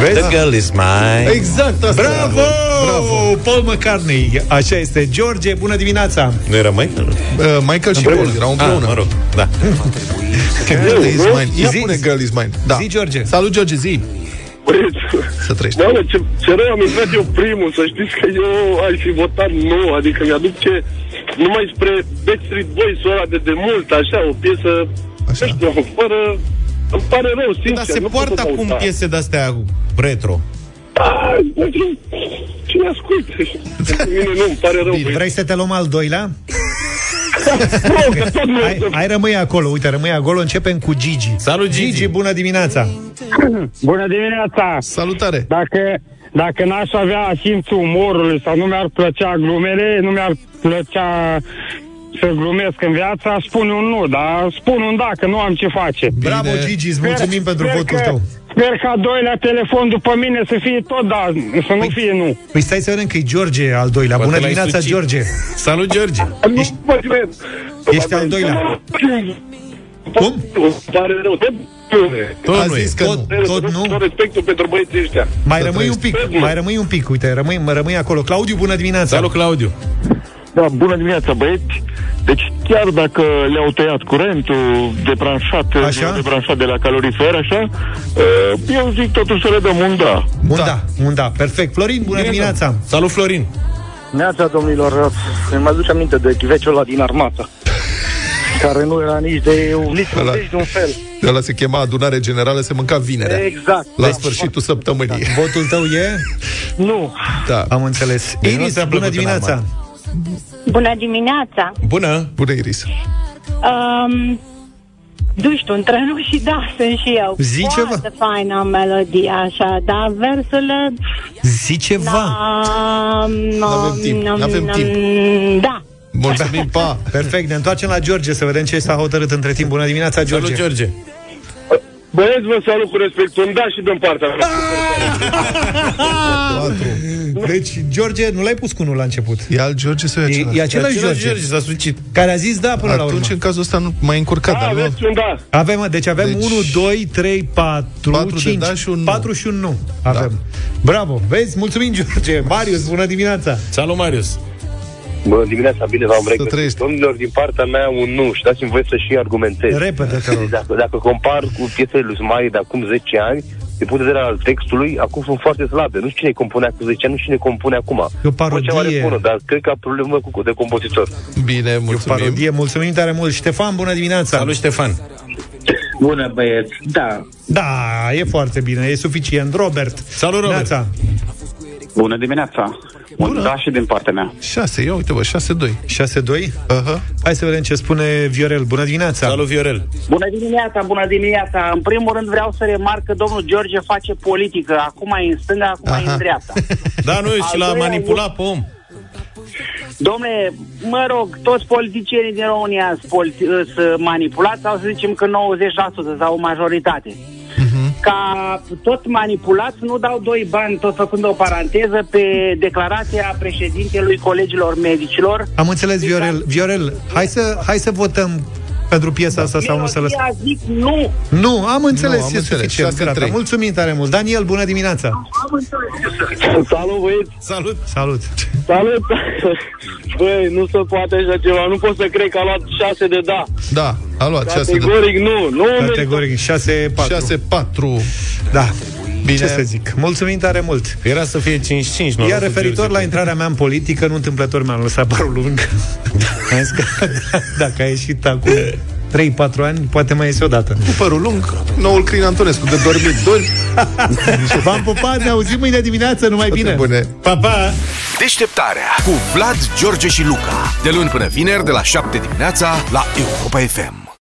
Vezi? The girl is mine. Exact asta. Bravo! Bravo! Paul McCartney. Așa este. George, bună dimineața! Nu era Michael? Uh, Michael și Împreună. Paul erau împreună. Ah, mă rog, da. (laughs) Girl is mine. Ia Zi- pune Girl is mine. Da. Zi, George. Salut, George, zi. Băieți, Să trăiești. Doamne, ce, ce rău am intrat eu primul, să știți că eu aș fi votat nu, adică mi-aduc ce numai spre Backstreet Boys ăla de demult, așa, o piesă, Așa. nu știu, fără, îmi pare rău, sincer. Dar se nu pot poartă să acum dau, da. piese de-astea retro. Da, pentru cine ascultă. (laughs) Pentru mine nu, îmi pare rău. Bine, băieți. vrei să te luăm al doilea? Nu, că tot nu Hai, hai rămâi acolo, uite, rămâi acolo, începem cu Gigi. Salut, Gigi. Gigi, bună dimineața! Bună dimineața! Salutare. Dacă, dacă n-aș avea simțul umorului sau nu mi-ar plăcea glumele, nu mi-ar plăcea să glumesc în viață, aș spune un nu, dar spun un da, că nu am ce face. Bravo, Gigi, îți mulțumim pentru sper votul că, tău. Sper ca a doilea telefon după mine să fie tot da, să nu fie nu. Păi stai să vedem că e George al doilea. Poate Bună l-ai dimineața, sucit. George! Salut, George. Nu mă cred. Ești al doilea. Cum? Îmi pare rău, tot nu. Tot A nu zis e. că Tot, nu. tot nu? Tot respectul pentru băieții ăștia. Mai Să rămâi un trăiești. pic, mai rămâi un pic, uite, rămâi, rămâi acolo. Claudiu, bună dimineața! Salut, Claudiu. Da, bună dimineața, băieți. Deci chiar dacă le-au tăiat curentul, debranșat, Așa? debranșat de la calorifer, așa, eh, eu zic totuși să le dăm un da. Un da, un da, perfect. Florin, bună dimineața! Salut, Florin. Neața, domnilor, îmi aduce aminte de chiveciul ăla din armată, care nu era nici de, nici, Ăla- nici de un fel. Ăla se chema adunare generală, se mânca vinerea. Exact. La sfârșitul săptămânii. Votul tău e? Nu. Da. Am înțeles. Deci nu Iris, ți-a bună plăcut în dimineața! Armată. Bună dimineața! Bună. Bună, Iris. Um, nu știu, între nu și da, sunt și eu. Zi Foarte ceva. faină melodie, așa, dar versurile... Zi ceva! Um, N-avem timp, n-avem timp. Da. Mulțumim, pa! Perfect, ne întoarcem la George să vedem ce s-a hotărât între timp. Bună dimineața, George! Salut, George. Băieți, vă salut cu respect. Un da și din partea mea. Patru. Deci, George, nu l-ai pus cu unul la început. E al George sau e E, același? e același Același George, George s-a sucit. care a zis da până la urmă. Atunci, în cazul ăsta, nu mai încurcat, Da, dar nu... aveți un da. Avem, deci avem Deci- 1, 2, 3, 4, Patru de 5, da și un nu. 4 și un nu. Avem. Bravo, vezi? Mulțumim, George. Marius, bună dimineața. Salut, Marius. Bună dimineața, bine v-am regăsit. trăiești. Domnilor, din partea mea un nu și dați-mi voie să și argumentez. Repede, te rog. Dacă, dacă compar cu piesele lui Smaie de acum 10 ani, din punct de vedere al textului, acum sunt foarte slabe. Nu știu cine compunea cu 10 ani, nu știu cine compune acum. E o parodie. Ceva de bună, dar cred că a problemă cu, de compozitor. Bine, mulțumim. Parodie, mulțumim tare mult. Ștefan, bună dimineața. Salut, Ștefan. Bună, băieți. Da. Da, e foarte bine, e suficient. Robert. Salut, Robert. Neața. Bună dimineața. Un Bună. da și din partea mea. 6, ia uite, bă, 6-2. 6-2. Aha. Hai să vedem ce spune Viorel. Bună dimineața. Salut, Viorel. Bună dimineața, bună dimineața. În primul rând vreau să remarc că domnul George face politică. Acum e în stânga, acum e în dreapta. (laughs) Da, nu, și Al l-a doilea manipulat pe om. Domnule, mă rog, toți politicienii din România sunt politi- sunt manipulați sau să zicem că 90% sau o majoritate. Ca tot manipulați, nu dau doi bani, tot făcând o paranteză, pe declarația președintelui colegilor medicilor. Am înțeles, Viorel. Viorel, hai să, hai să votăm pentru piesa asta sau nu să lăsăm. Melodia, zic nu. Nu, am înțeles, Nu, am e înțeles. suficient. 6-3. Gata. Mulțumim tare mult. Daniel, bună dimineața. Salut, băieți! Salut! Salut! Salut! (laughs) Băi, nu se poate așa ceva. Nu pot să cred că a luat 6 de da. Da, a luat 6 de... Categoric nu. Nu Categoric, 6-4. 6-4. Da. Bine. Ce să zic? Mulțumim tare mult. Era să fie 5-5. nu Iar cu referitor George. la intrarea mea în politică, nu întâmplător mi-am lăsat părul lung. (laughs) Am zis că (laughs) dacă a ieșit acum 3-4 ani, poate mai iese o dată. Cu părul lung, noul Crin Antonescu de dormit. Dormi. (laughs) V-am pupat, ne auzim mâine dimineață, numai Toate bine. bune. Pa, pa! Deșteptarea cu Vlad, George și Luca. De luni până vineri, de la 7 dimineața, la Europa FM.